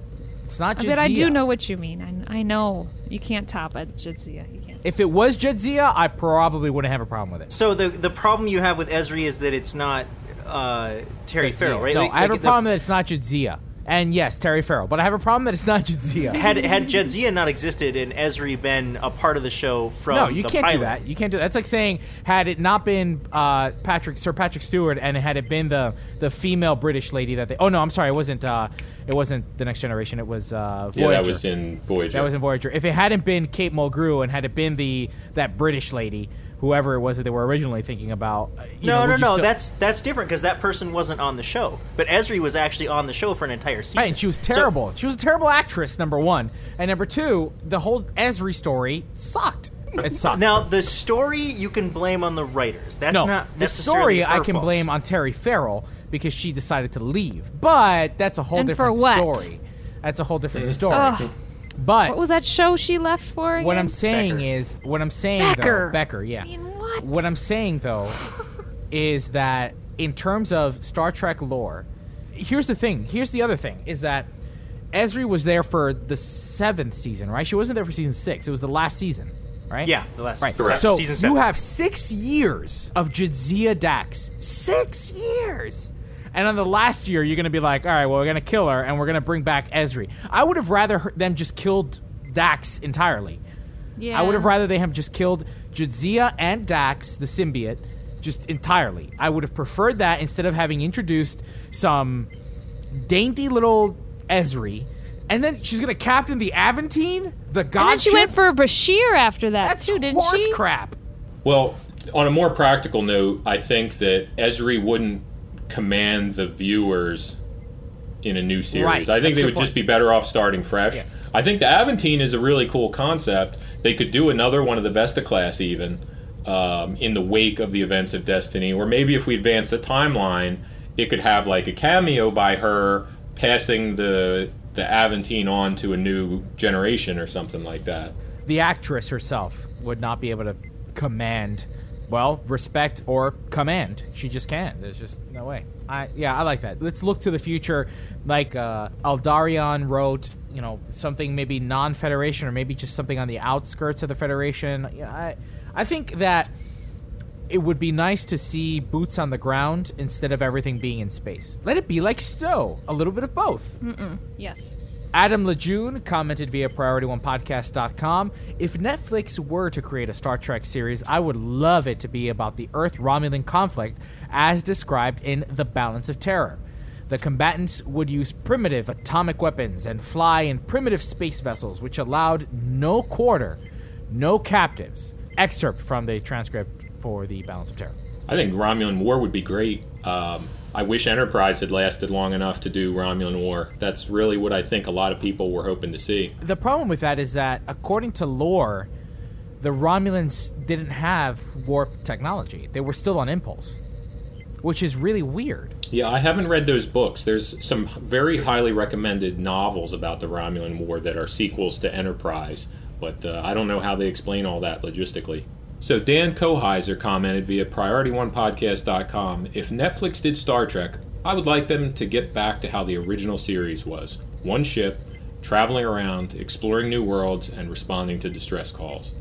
it's not. But I do know what you mean. I, I know you can't top a Jadzia. You can't. If it was Jadzia, I probably wouldn't have a problem with it. So the the problem you have with Ezri is that it's not uh, Terry Jadzia. Farrell, right? No, Like- I have like a the- problem that it's not Jadzia. And yes, Terry Farrell. But I have a problem that it's not Jadzia. Had had Jadzia not existed and Ezri been a part of the show from no, you the can't pilot, do that. You can't do that. That's like saying had it not been uh, Patrick Sir Patrick Stewart and had it been the the female British lady that they. Oh no, I'm sorry. It wasn't. Uh, it wasn't the Next Generation. It was uh, Voyager. yeah, that was in Voyager. That was in Voyager. If it hadn't been Kate Mulgrew and had it been the that British lady, whoever it was that they were originally thinking about. uh, you No, know, no, would no. still- That's that's different because that person wasn't on the show. But Ezri was actually on the show for an entire season. Right, and she was So- terrible. she was a terrible actress. Number one, and number two, the whole Ezri story sucked. It sucked. now the story you can blame on the writers. That's no, not the necessarily story I can fault. blame on Terry Farrell because she decided to leave. But that's a whole And for different what? story. That's a whole different story. Ugh. But What was that show she left for again? what I'm saying is, what I'm saying Becker. though, Becker, yeah. what? What I'm saying though is that in terms of Star Trek lore, here's the thing. Here's the other thing is that Ezri was there for the seventh season, right? She wasn't there for season six. It was the last season, right? Yeah, the last right. season. Correct. So Season you have six years of Jadzia Dax. Six years. And on the last year, you're going to be like, all right, well, we're going to kill her and we're going to bring back Ezri. I would have rather them just killed Dax entirely. Yeah. I would have rather they have just killed Jadzia and Dax, the symbiote, just entirely. I would have preferred that instead of having introduced some dainty little Ezri. And then she's going to captain the Aventine, the god And then she ship? went for Bashir after that That's too, didn't horse she? crap. Well, on a more practical note, I think that Ezri wouldn't command the viewers in a new series. Right, I think that's they would just be better off starting fresh. Yes. I think the Aventine is a really cool concept. They could do another one of the Vesta class even um, in the wake of the events of Destiny, or maybe if we advance the timeline, it could have like a cameo by her passing the the Aventine on to a new generation or something like that. The actress herself would not be able to command, well, respect or command. She just can't. There's just no way. I yeah, I like that. Let's look to the future, like uh, Aldarion wrote. You know, something maybe non-federation or maybe just something on the outskirts of the federation. Yeah, I, I think that it would be nice to see boots on the ground instead of everything being in space. Let it be like STO, a little bit of both. Mm-mm. Yes. Adam Lejeune commented via PriorityOnePodcast.com If Netflix were to create a Star Trek series, I would love it to be about the Earth Romulan conflict as described in The Balance of Terror. The combatants would use primitive atomic weapons and fly in primitive space vessels, which allowed no quarter, no captives. Excerpt from the transcript for The Balance of Terror. I think Romulan War would be great. Um, I wish Enterprise had lasted long enough to do Romulan War. That's really what I think a lot of people were hoping to see. The problem with that is that, according to lore, the Romulans didn't have warp technology. They were still on impulse, which is really weird. Yeah, I haven't read those books. There's some very highly recommended novels about the Romulan War that are sequels to Enterprise, but uh, I don't know how they explain all that logistically. So Dan Koheiser commented via PriorityOnePodcast.com, if Netflix did Star Trek, I would like them to get back to how the original series was. One ship, traveling around, exploring new worlds, and responding to distress calls.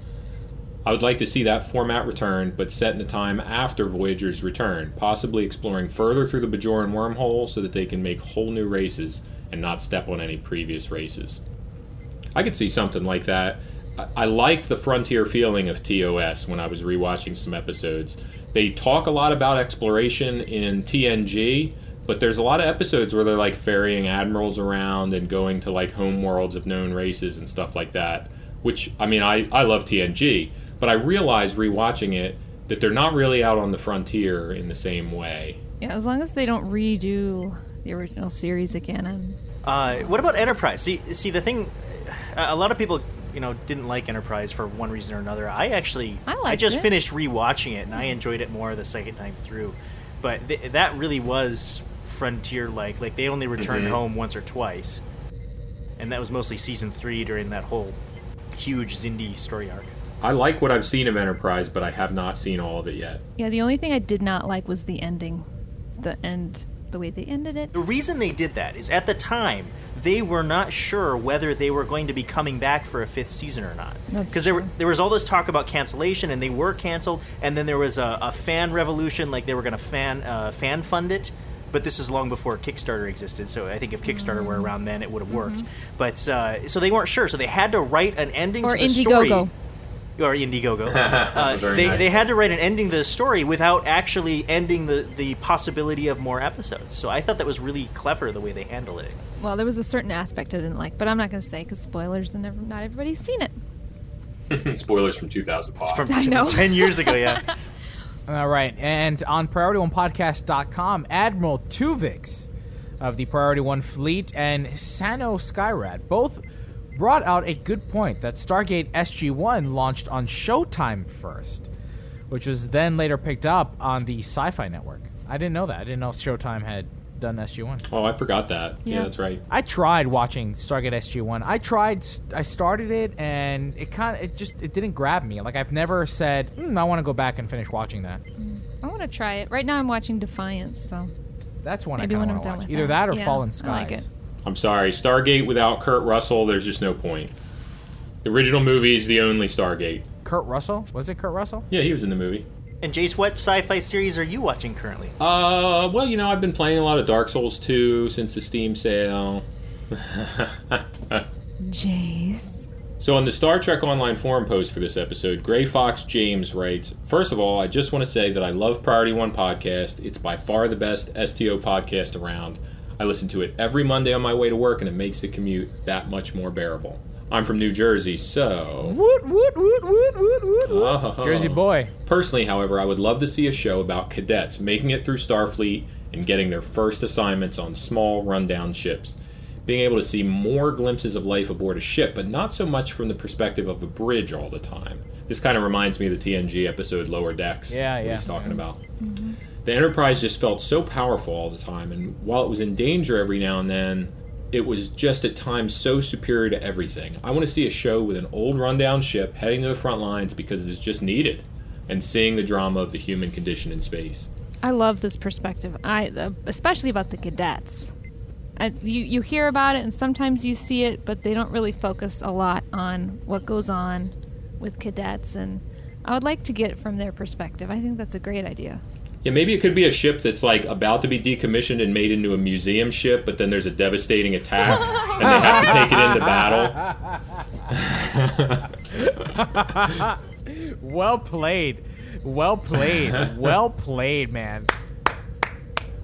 I would like to see that format return, but set in the time after Voyager's return, possibly exploring further through the Bajoran wormhole so that they can make whole new races and not step on any previous races. I could see something like that. I, I like the frontier feeling of TOS when I was rewatching some episodes. They talk a lot about exploration in TNG, but there's a lot of episodes where they're like ferrying admirals around and going to like home worlds of known races and stuff like that. Which, I mean, I, I love TNG, but I realized rewatching it that they're not really out on the frontier in the same way. Yeah, as long as they don't redo the original series again, I'm Uh, what about Enterprise? See, see the thing. A lot of people you know didn't like Enterprise for one reason or another. I actually I liked just it. finished rewatching it and I enjoyed it more the second time through. But th- that really was Frontier like. Like they only returned Mhm. home once or twice, and that was mostly season three during that whole huge Xindi story arc. I like what I've seen of Enterprise, but I have not seen all of it yet. Yeah, the only thing I did not like was the ending. The end, the way they ended it. The reason they did that is at the time they were not sure whether they were going to be coming back for a fifth season or not. Because there were there was all this talk about cancellation, and they were canceled, and then there was a, a fan revolution, like they were going to fan uh, fan fund it. But this is long before Kickstarter existed, so I think if Kickstarter were around then, it would have worked. But uh, so they weren't sure, so they had to write an ending Or to the story. Indiegogo. Or Indiegogo. uh, they, nice. they had to write an ending to the story without actually ending the, the possibility of more episodes. So I thought that was really clever the way they handled it. Well, there was a certain aspect I didn't like, but I'm not going to say because spoilers, and never, not everybody's seen it. Spoilers from 2005. From, I know. 10 years ago, yeah. All right, and on PriorityOnePodcast.com, Admiral Tuvix of the Priority One fleet and Sano Skyrad both brought out a good point that Stargate SG-1 launched on Showtime first, which was then later picked up on the Sci-Fi Network. I didn't know that. I didn't know Showtime had done SG-1. Oh, I forgot that. Yeah, Yeah. that's right. I tried watching Stargate SG-1. I tried. I started it, and it kind of, it just, it didn't grab me. Like I've never said, mm, I want to go back and finish watching that. I want to try it. Right now, I'm watching Defiance, so That's one maybe I when kind I'm of done want with to watch. Either that. that or Yeah, Fallen I Skies. like it. I'm sorry. Stargate without Kurt Russell, there's just no point. The original movie is the only Stargate. Kurt Russell? Was it Kurt Russell? Yeah, he was in the movie. And Jace, what sci-fi series are you watching currently? Uh, well, you know, I've been playing a lot of Dark Souls 2 since the Steam sale. Jace. So, on the Star Trek Online forum post for this episode, Gray Fox James writes First of all, I just want to say that I love Priority One podcast. It's by far the best STO podcast around. I listen to it every Monday on my way to work, and it makes the commute that much more bearable. I'm from New Jersey, so. Woot woot woot woot woot woot. Oh. Jersey boy. Personally, however, I would love to see a show about cadets making it through Starfleet and getting their first assignments on small, rundown ships. Being able to see more glimpses of life aboard a ship, but not so much from the perspective of a bridge all the time. This kind of reminds me of the TNG episode Lower Decks. Yeah, that yeah. He's talking about. Mm-hmm. The Enterprise just felt so powerful all the time, and while it was in danger every now and then, it was just at times so superior to everything. I want to see a show with an old rundown ship heading to the front lines because it's just needed, and seeing the drama of the human condition in space. I love this perspective. I uh, especially about the cadets. I, you you hear about it and sometimes you see it, but they don't really focus a lot on what goes on with cadets. And I would like to get from their perspective. I think that's a great idea. Yeah, maybe it could be a ship that's like about to be decommissioned and made into a museum ship, but then there's a devastating attack and they have to take it into battle. well played. Well played. well played, man.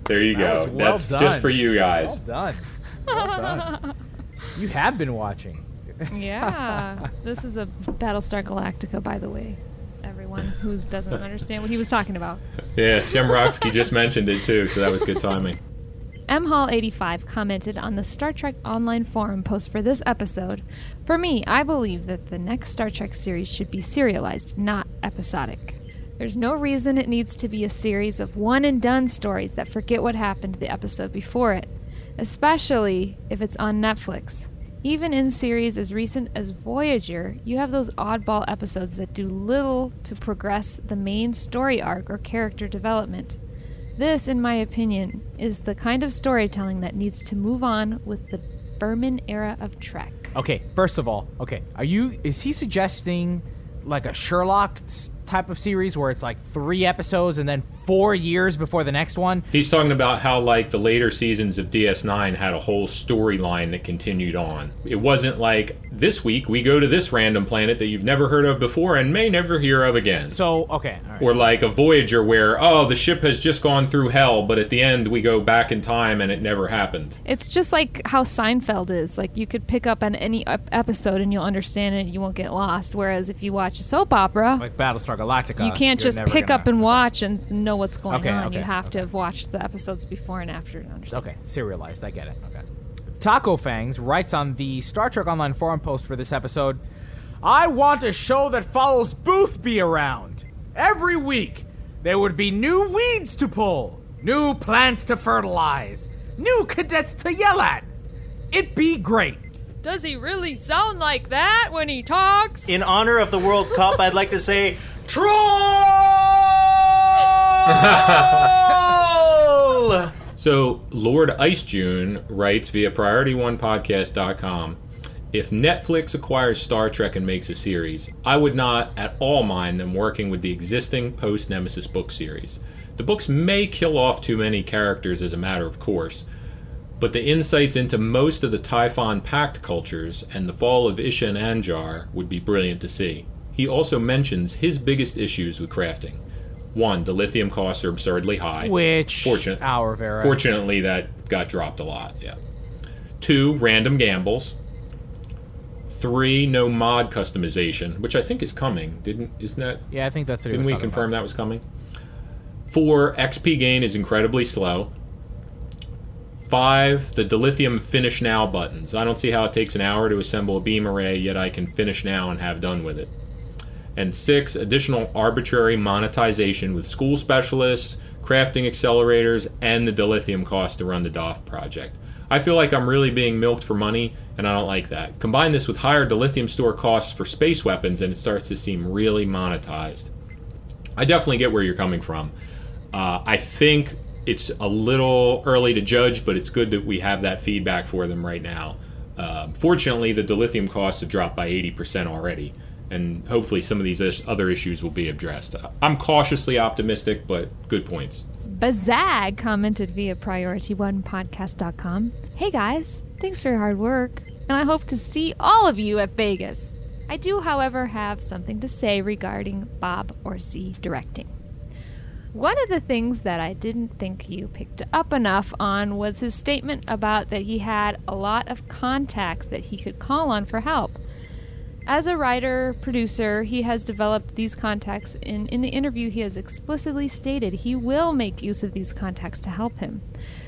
There you That go. well That's done. just for you guys. Well done. Well done. you have been watching. Yeah, this is a Battlestar Galactica, by the way. Everyone who doesn't understand what he was talking about. Yeah, Shemrocksky just mentioned it too, so that was good timing. M Hall 85 commented on the Star Trek Online forum post for this episode. For me, I believe that the next Star Trek series should be serialized, not episodic. There's no reason it needs to be a series of one and done stories that forget what happened the episode before it, especially if it's on Netflix. Even in series as recent as Voyager, you have those oddball episodes that do little to progress the main story arc or character development. This, in my opinion, is the kind of storytelling that needs to move on with the Berman era of Trek. Okay, first of all, okay, are you? Is he suggesting like a Sherlock type of series where it's like three episodes and then four years before the next one? He's talking about how like the later seasons of DS9 had a whole storyline that continued on. It wasn't like this week we go to this random planet that you've never heard of before and may never hear of again. So okay, all right. Or like a Voyager where oh the ship has just gone through hell, but at the end we go back in time and it never happened. It's just like how Seinfeld is. Like you could pick up on any episode and you'll understand it. You won't get lost. Whereas if you watch a soap opera, like Battlestar Galactica, you can't just pick gonna- up and watch and know what's going Okay, on. okay, you have to have watched the episodes before and after to understand. Okay, serialized. I get it. Okay. Taco Fangs writes on the Star Trek Online forum post for this episode I want a show that follows Boothby around. Every week, there would be new weeds to pull, new plants to fertilize, new cadets to yell at. It'd be great. Does he really sound like that when he talks? In honor of the World Cup, I'd like to say Troll! So, Lord Ice June writes via PriorityOnePodcast.com If Netflix acquires Star Trek and makes a series, I would not at all mind them working with the existing post Nemesis book series. The books may kill off too many characters as a matter of course, but the insights into most of the Typhon Pact cultures and the fall of Ishan Anjar would be brilliant to see. He also mentions his biggest issues with crafting. One, the dilithium costs are absurdly high. Which Fortunate, our Vera. Fortunately, that got dropped a lot. Yeah. Two, random gambles. Three, no mod customization, which I think is coming. Didn't isn't that? Yeah, I think that's what Didn't we confirm that was coming? Four, XP gain is incredibly slow. Five, the dilithium finish now buttons. I don't see how it takes an hour to assemble a beam array, yet I can finish now and have done with it. And six, additional arbitrary monetization with school specialists, crafting accelerators, and the dilithium cost to run the DOF project. I feel like I'm really being milked for money, and I don't like that. Combine this with higher dilithium store costs for space weapons, and it starts to seem really monetized. I definitely get where you're coming from. Uh, I think it's a little early to judge, but it's good that we have that feedback for them right now. Um, fortunately, the dilithium costs have dropped by 80% already, and hopefully some of these is- other issues will be addressed. I'm cautiously optimistic, but good points. Bazag commented via PriorityOnePodcast.com. Hey guys, thanks for your hard work, and I hope to see all of you at Vegas. I do, however, have something to say regarding Bob Orci directing. One of the things that I didn't think you picked up enough on was his statement about that he had a lot of contacts that he could call on for help. As a writer, producer, he has developed these contacts, and in the interview, he has explicitly stated he will make use of these contacts to help him.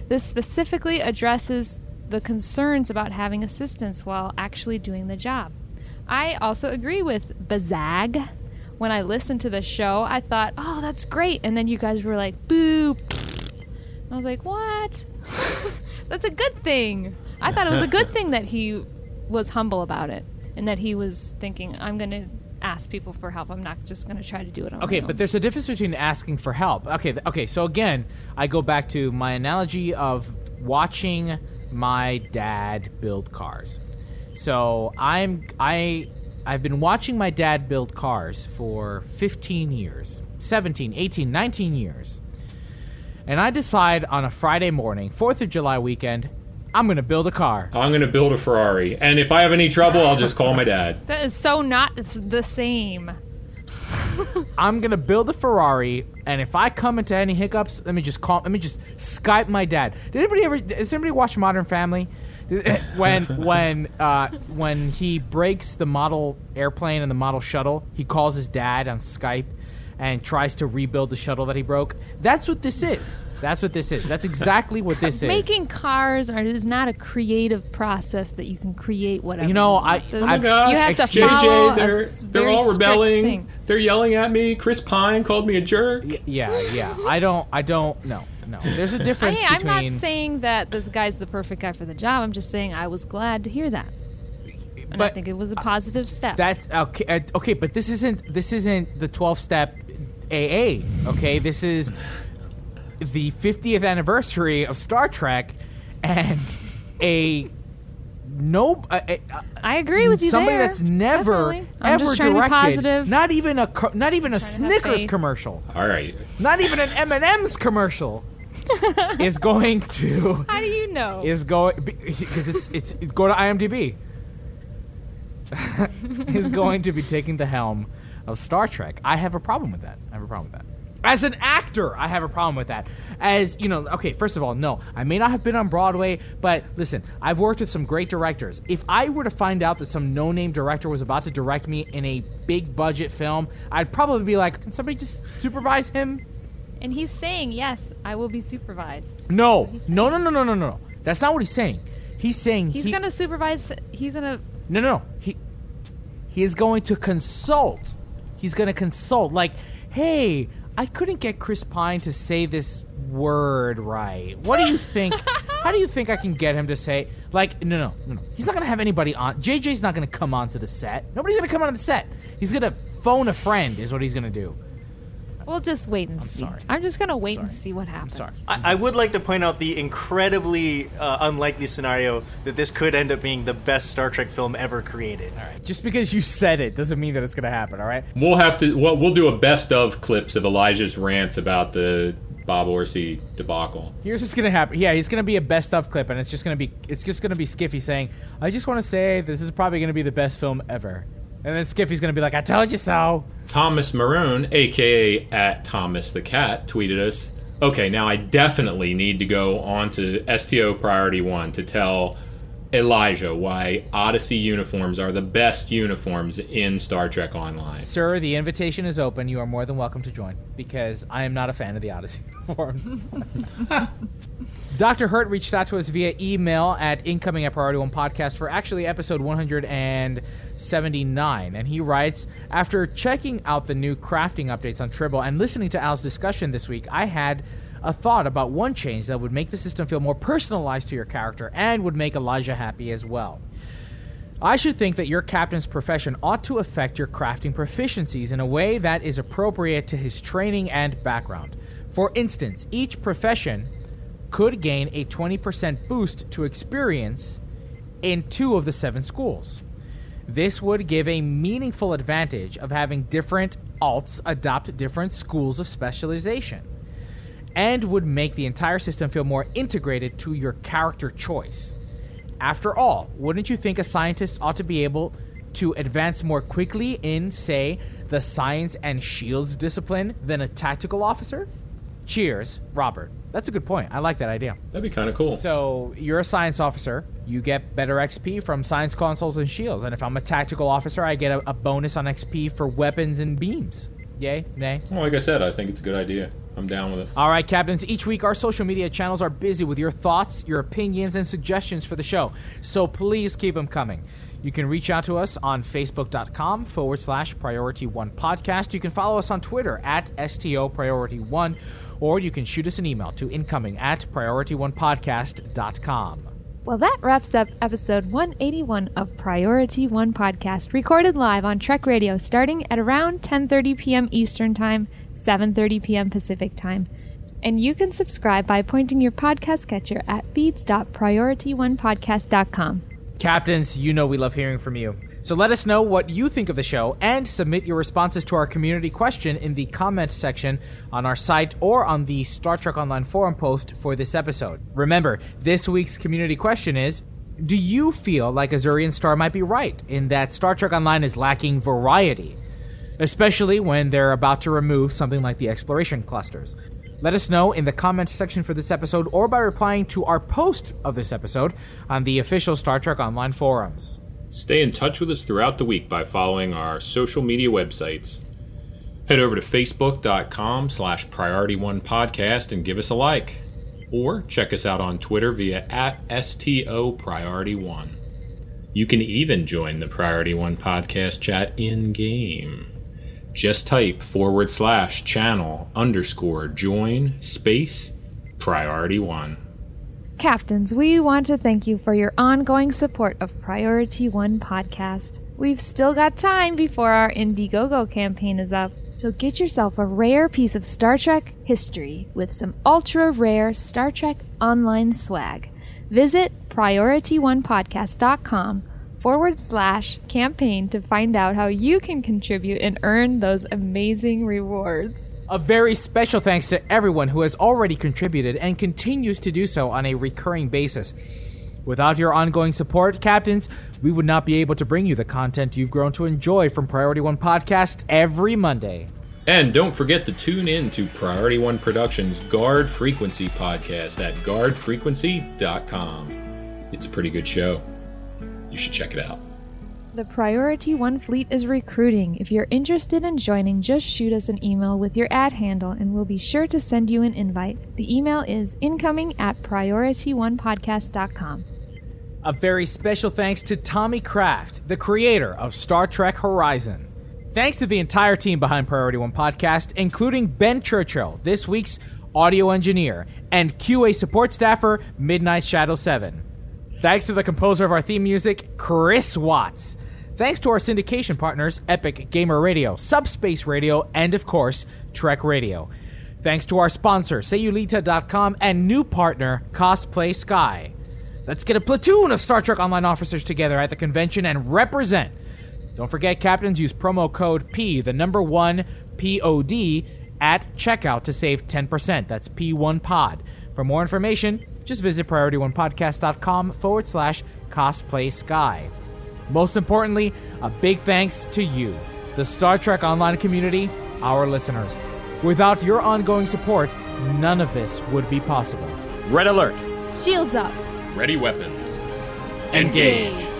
This specifically addresses the concerns about having assistance while actually doing the job. I also agree with Bazag. When I listened to the show, I thought, oh, that's great. And then you guys were like, boo. I was like, what? that's a good thing. I thought it was a good thing that he was humble about it and that he was thinking, I'm going to ask people for help. I'm not just going to try to do it on Okay, my own. but there's a difference between asking for help. Okay, th- okay. So again, I go back to my analogy of watching my dad build cars. So I'm I I've been watching my dad build cars for 15 years, 17, 18, 19 years. And I decide on a Friday morning, 4th of July weekend, I'm going to build a car. I'm going to build a Ferrari, and if I have any trouble, I'll just call my dad. That is so not the same. I'm gonna build a Ferrari, and if I come into any hiccups, let me just call. Let me just Skype my dad. Did anybody ever? Does anybody watch Modern Family? Did- When when uh, when he breaks the model airplane and the model shuttle, he calls his dad on Skype and tries to rebuild the shuttle that he broke. That's what this is. That's what this is. That's exactly what this is. Making cars are, is not a creative process that you can create whatever. You know, you I- There's- Oh my gosh, you have to JJ, they're, they're all rebelling. thing. They're yelling at me. Chris Pine called me a jerk. Yeah, yeah. I don't. I don't. No, no. There's a difference I'm between. not saying that this guy's the perfect guy for the job. I'm just saying I was glad to hear that, and I think it was a positive step. That's okay. uh, Okay, but this isn't this isn't the 12 step AA. Okay, this is the 50th anniversary of Star Trek, and a no. A, a, I agree with you Somebody there, that's never definitely. I'm ever just trying to be directed. positive. Not even a co- not even a Snickers commercial. All right. Not even an M and M's commercial is going to How do you know? is going because it's it's go to IMDb. is going to be taking the helm of Star Trek. I have a problem with that. I have a problem with that. As an actor, I have a problem with that. As you know, okay, first of all, no, I may not have been on Broadway, but listen, I've worked with some great directors. If I were to find out that some no-name director was about to direct me in a big budget film, I'd probably be like, "Can somebody just supervise him?" and he's saying, "Yes, I will be supervised." No, no, no, no, no, no, no. That's not what he's saying. He's saying He's he, gonna supervise. He's gonna. No, no, no. He he is going to consult. He's going to consult. Like, hey, I couldn't get Chris Pine to say this word right. What do you think? how do you think I can get him to say? Like, no, no, no, no. He's not going to have anybody on. JJ's not going to come onto the set. Nobody's going to come on the set. He's going to phone a friend, is what he's going to do. We'll just wait and see. sorry. I'm just gonna wait and see what happens. sorry. I, I would like to point out the incredibly uh, unlikely scenario that this could end up being the best Star Trek film ever created. All right. Just because you said it doesn't mean that it's going to happen, all right? We'll have to. Well, we'll do a best of clips of Elijah's rants about the Bob Orci debacle. Here's what's gonna happen. Yeah, he's gonna be a best of clip, and it's just gonna be it's just gonna be Skiffy saying, "I just want to say this is probably gonna be the best film ever," and then Skiffy's gonna be like, "I told you so." Thomas Maroon, aka at Thomas the Cat, tweeted us. Okay, now I definitely need to go on to STO Priority One to tell Elijah why Odyssey uniforms are the best uniforms in Star Trek Online. Sir, the invitation is open. You are more than welcome to join because I am not a fan of the Odyssey uniforms. Dr. Hurt reached out to us via email at incoming at Priority One Podcast for actually episode 179. And he writes After checking out the new crafting updates on Tribble and listening to Al's discussion this week, I had a thought about one change that would make the system feel more personalized to your character and would make Elijah happy as well. I should think that your captain's profession ought to affect your crafting proficiencies in a way that is appropriate to his training and background. For instance, each profession could gain a 20% boost to experience in two of the seven schools. This would give a meaningful advantage of having different alts adopt different schools of specialization and would make the entire system feel more integrated to your character choice. After all, wouldn't you think a scientist ought to be able to advance more quickly in, say, the science and shields discipline than a tactical officer? Cheers, Robert. That's a good point. I like that idea. That'd be kind of cool. So, you're a science officer. You get better XP from science consoles and shields. And if I'm a tactical officer, I get a, a bonus on XP for weapons and beams. Yay? Nay? Well, like I said, I think it's a good idea. I'm down with it. All right, captains. Each week, our social media channels are busy with your thoughts, your opinions, and suggestions for the show. So please keep them coming. You can reach out to us on facebook.com forward slash priority one podcast. You can follow us on Twitter at STO priority one, or you can shoot us an email to incoming at priority1podcast.com. Well, that wraps up episode 181 of Priority One Podcast, recorded live on Trek Radio starting at around 10:30 p.m. Eastern Time, 7:30 p.m. Pacific Time. And you can subscribe by pointing your podcast catcher at feeds.priority1podcast.com. Captains, you know we love hearing from you. So let us know what you think of the show and submit your responses to our community question in the comment section on our site or on the Star Trek Online forum post for this episode. Remember, this week's community question is Do you feel like Azurian Star might be right in that Star Trek Online is lacking variety? Especially when they're about to remove something like the exploration clusters. Let us know in the comments section for this episode or by replying to our post of this episode on the official Star Trek Online forums. Stay in touch with us throughout the week by following our social media websites. Head over to facebook.com slash priority one podcast and give us a like. Or check us out on Twitter via at STO Priority One. You can even join the Priority One podcast chat in game. Just type forward slash channel underscore join space priority one. Captains, we want to thank you for your ongoing support of Priority One Podcast. We've still got time before our Indiegogo campaign is up, so get yourself a rare piece of Star Trek history with some ultra rare Star Trek online swag. Visit PriorityOnePodcast.com forward slash campaign to find out how you can contribute and earn those amazing rewards. A very special thanks to everyone who has already contributed and continues to do so on a recurring basis. Without your ongoing support, captains, we would not be able to bring you the content you've grown to enjoy from Priority One Podcast every Monday. And don't forget to tune in to Priority One Productions Guard Frequency podcast at guardfrequency.com. It's a pretty good show. You should check it out. The Priority One fleet is recruiting. If you're interested in joining, just shoot us an email with your ad handle and we'll be sure to send you an invite. The email is incoming at priorityonepodcast.com. A very special thanks to Tommy Kraft, the creator of Star Trek Horizon. Thanks to the entire team behind Priority One Podcast, including Ben Churchill, this week's audio engineer, and QA support staffer, Midnight Shadow 7. Thanks to the composer of our theme music, Chris Watts. Thanks to our syndication partners, Epic Gamer Radio, Subspace Radio, and of course, Trek Radio. Thanks to our sponsor, Sayulita.com, and new partner, Cosplay Sky. Let's get a platoon of Star Trek Online officers together at the convention and represent. Don't forget, captains, use promo code P, the number one POD, at checkout to save 10%. That's P1Pod. For more information, just visit PriorityOnePodcast.com forward slash cosplay sky. Most importantly, a big thanks to you, the Star Trek Online community, our listeners. Without your ongoing support, none of this would be possible. Red alert. Shields up. Ready weapons. Engage. Transfer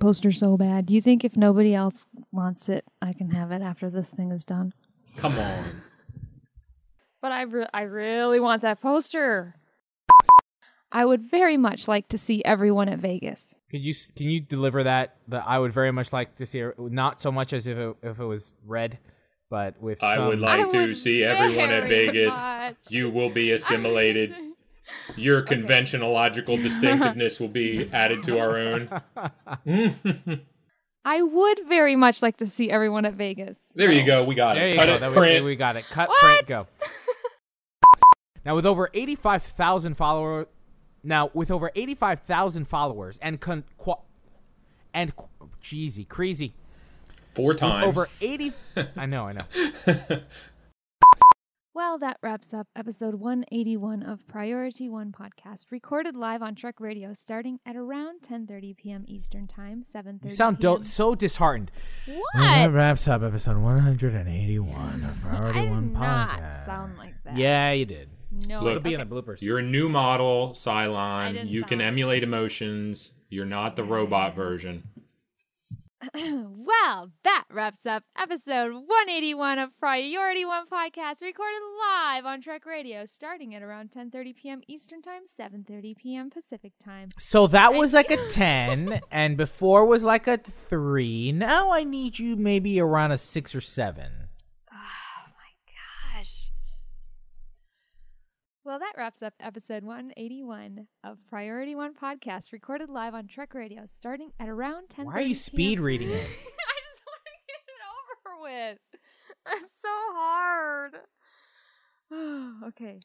poster so bad. Do you think if nobody else wants it, I can have it after this thing is done? Come on. But I, re- I really want that poster. I would very much like to see everyone at Vegas. Could you can you deliver that? That I would very much like to see. it, Not so much as if it, if it was red, but with I some- would like to see everyone at Vegas. much. You will be assimilated. Your conventional logical distinctiveness will be added to our own. I would very much like to see everyone at Vegas. There you go. We got There it. you Cut go. it. That print. we, we got it. Cut, What? print, go. now with over eighty-five thousand followers, now with over eighty-five thousand followers and con, qua, and qu- cheesy, crazy. Four With times. over eighty. I know. I know. Well, that wraps up episode 181 of Priority One podcast, recorded live on Trek Radio, starting at around 10:30 p.m. Eastern Time, 7:30. You sound do- so disheartened. What? Well, that wraps up episode one hundred and eighty-one of Priority I did One not podcast. sound like that. Yeah, you did. No. Look, It'll be in the bloopers. You're a new model, I Cylon. didn't You can sound- emulate emotions. You're not the robot version. well, that wraps up episode 181 of Priority One podcast, recorded live on Trek Radio, starting at around 10:30 p.m. Eastern Time, 7:30 p.m. Pacific Time. So that was like a 10, and before was like a 3. Now I need you maybe around a 6 or 7. Oh my gosh. Well, that wraps up episode 181 of Priority One podcast, recorded live on Trek Radio, starting at around 10. Why are you speed reading it? I just want to get it over with. It's so hard. okay.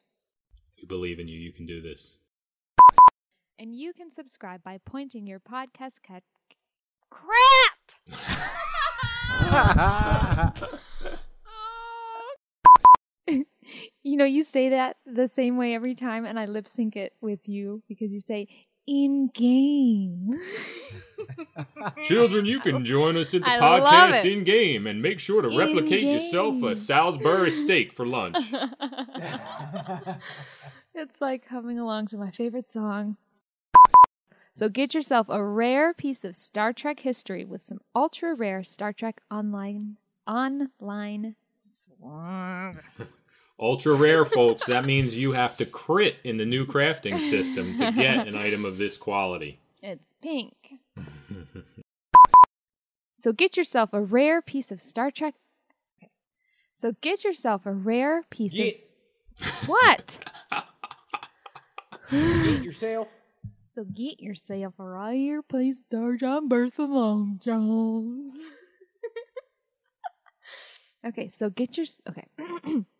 We believe in you. You can do this. And you can subscribe by pointing your podcast cat. Crap! you know, you say that the same way every time, and I lip sync it with you because you say in game. Children, you can join us at the I podcast in game and make sure to replicate yourself a Salisbury steak for lunch. it's like coming along to my favorite song. So get yourself a rare piece of Star Trek history with some ultra rare Star Trek online online swag. Ultra rare, folks. That means you have to crit in the new crafting system to get an item of this quality. It's pink. So get yourself a rare piece of Star Trek. Okay. So get yourself a rare piece Ye- of. What? Get yourself. So get yourself a rare piece of Star Trek Bertha Long John. okay, so get your. Okay.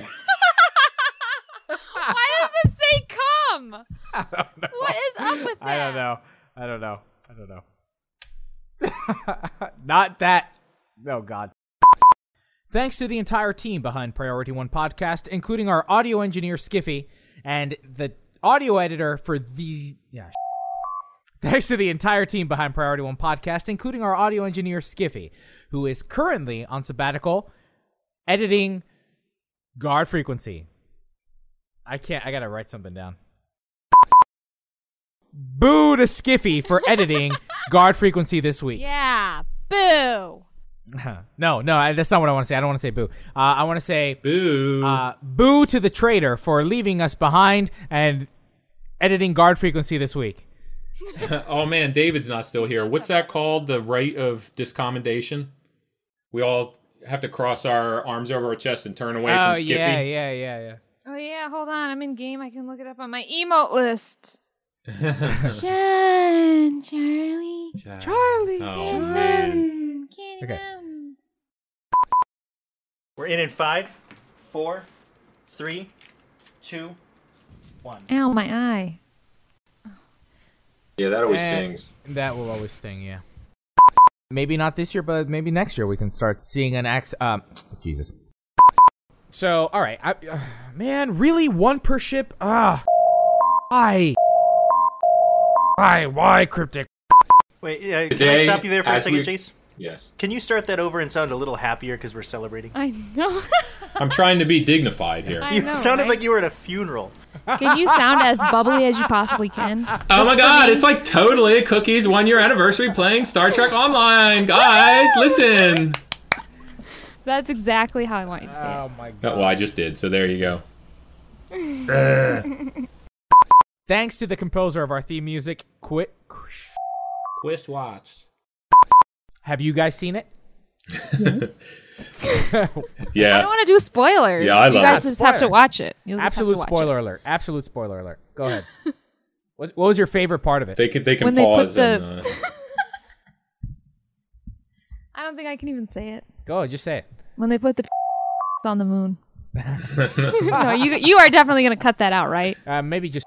Why does it say come? I don't know. What is up with that? I don't know. I don't know. I don't know. Not that. Oh God. Thanks to the entire team behind Priority One Podcast, including our audio engineer Skiffy and the audio editor for these. Yeah. Thanks to the entire team behind Priority One Podcast, including our audio engineer Skiffy, who is currently on sabbatical editing guard frequency. I can't. I gotta write something down. Boo to Skiffy for editing guard frequency this week. Yeah. Boo. no, no, I, that's not what I want to say. I don't want to say boo. Uh, I want to say boo. Uh, boo to the traitor for leaving us behind and editing guard frequency this week. oh man, David's not still here. What's that called? The rite of discommendation? We all have to cross our arms over our chest and turn away oh from Skiffy. yeah, yeah, yeah, yeah. Oh yeah, hold on. I'm in game. I can look it up on my emote list. Sean, Charlie, Charlie, Oh man. Okay. We're in in five, four, three, two, one. Ow, my eye. Yeah, that always And stings. That will always sting. Yeah. Maybe not this year, but maybe next year we can start seeing an ax. Um, Jesus. So, all right, I, uh, man, really one per ship? Ah, why? Why? Why cryptic? Wait, uh, can I stop you there for a second, we- Chase? Yes. Can you start that over and sound a little happier because we're celebrating? I know. I'm trying to be dignified here. I you know, sounded right? like you were at a funeral. Can you sound as bubbly as you possibly can? Oh Just my god, me? it's like totally Cookie's one year anniversary playing Star Trek Online. Guys, listen. That's exactly how I want you to say Oh my god. well, I just did, so there you go. Thanks to the composer of our theme music, Quit. Quist watch. Have you guys seen it? Yeah. I don't want to do spoilers. Yeah, I You guys it. just have to watch it. You'll just have to Absolute watch spoiler alert! Absolute spoiler alert! Go ahead. what, what was your favorite part of it? They can they can When they put pause the- and uh. I don't think I can even say it. Go ahead, just say it. When they put the on the moon. no, you you are definitely gonna cut that out, right? Uh, maybe just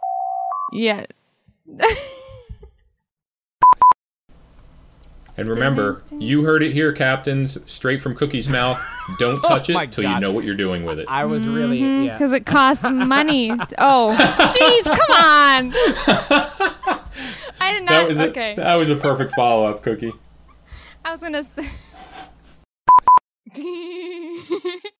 Yeah. And remember, you heard it here, captains, straight from Cookie's mouth. Don't oh touch Oh it till you know what you're doing with it. I was really mm-hmm. yeah. Because it costs money. Oh, jeez, come on. I did not. That was okay. a, that was a perfect follow up, Cookie. I was gonna say.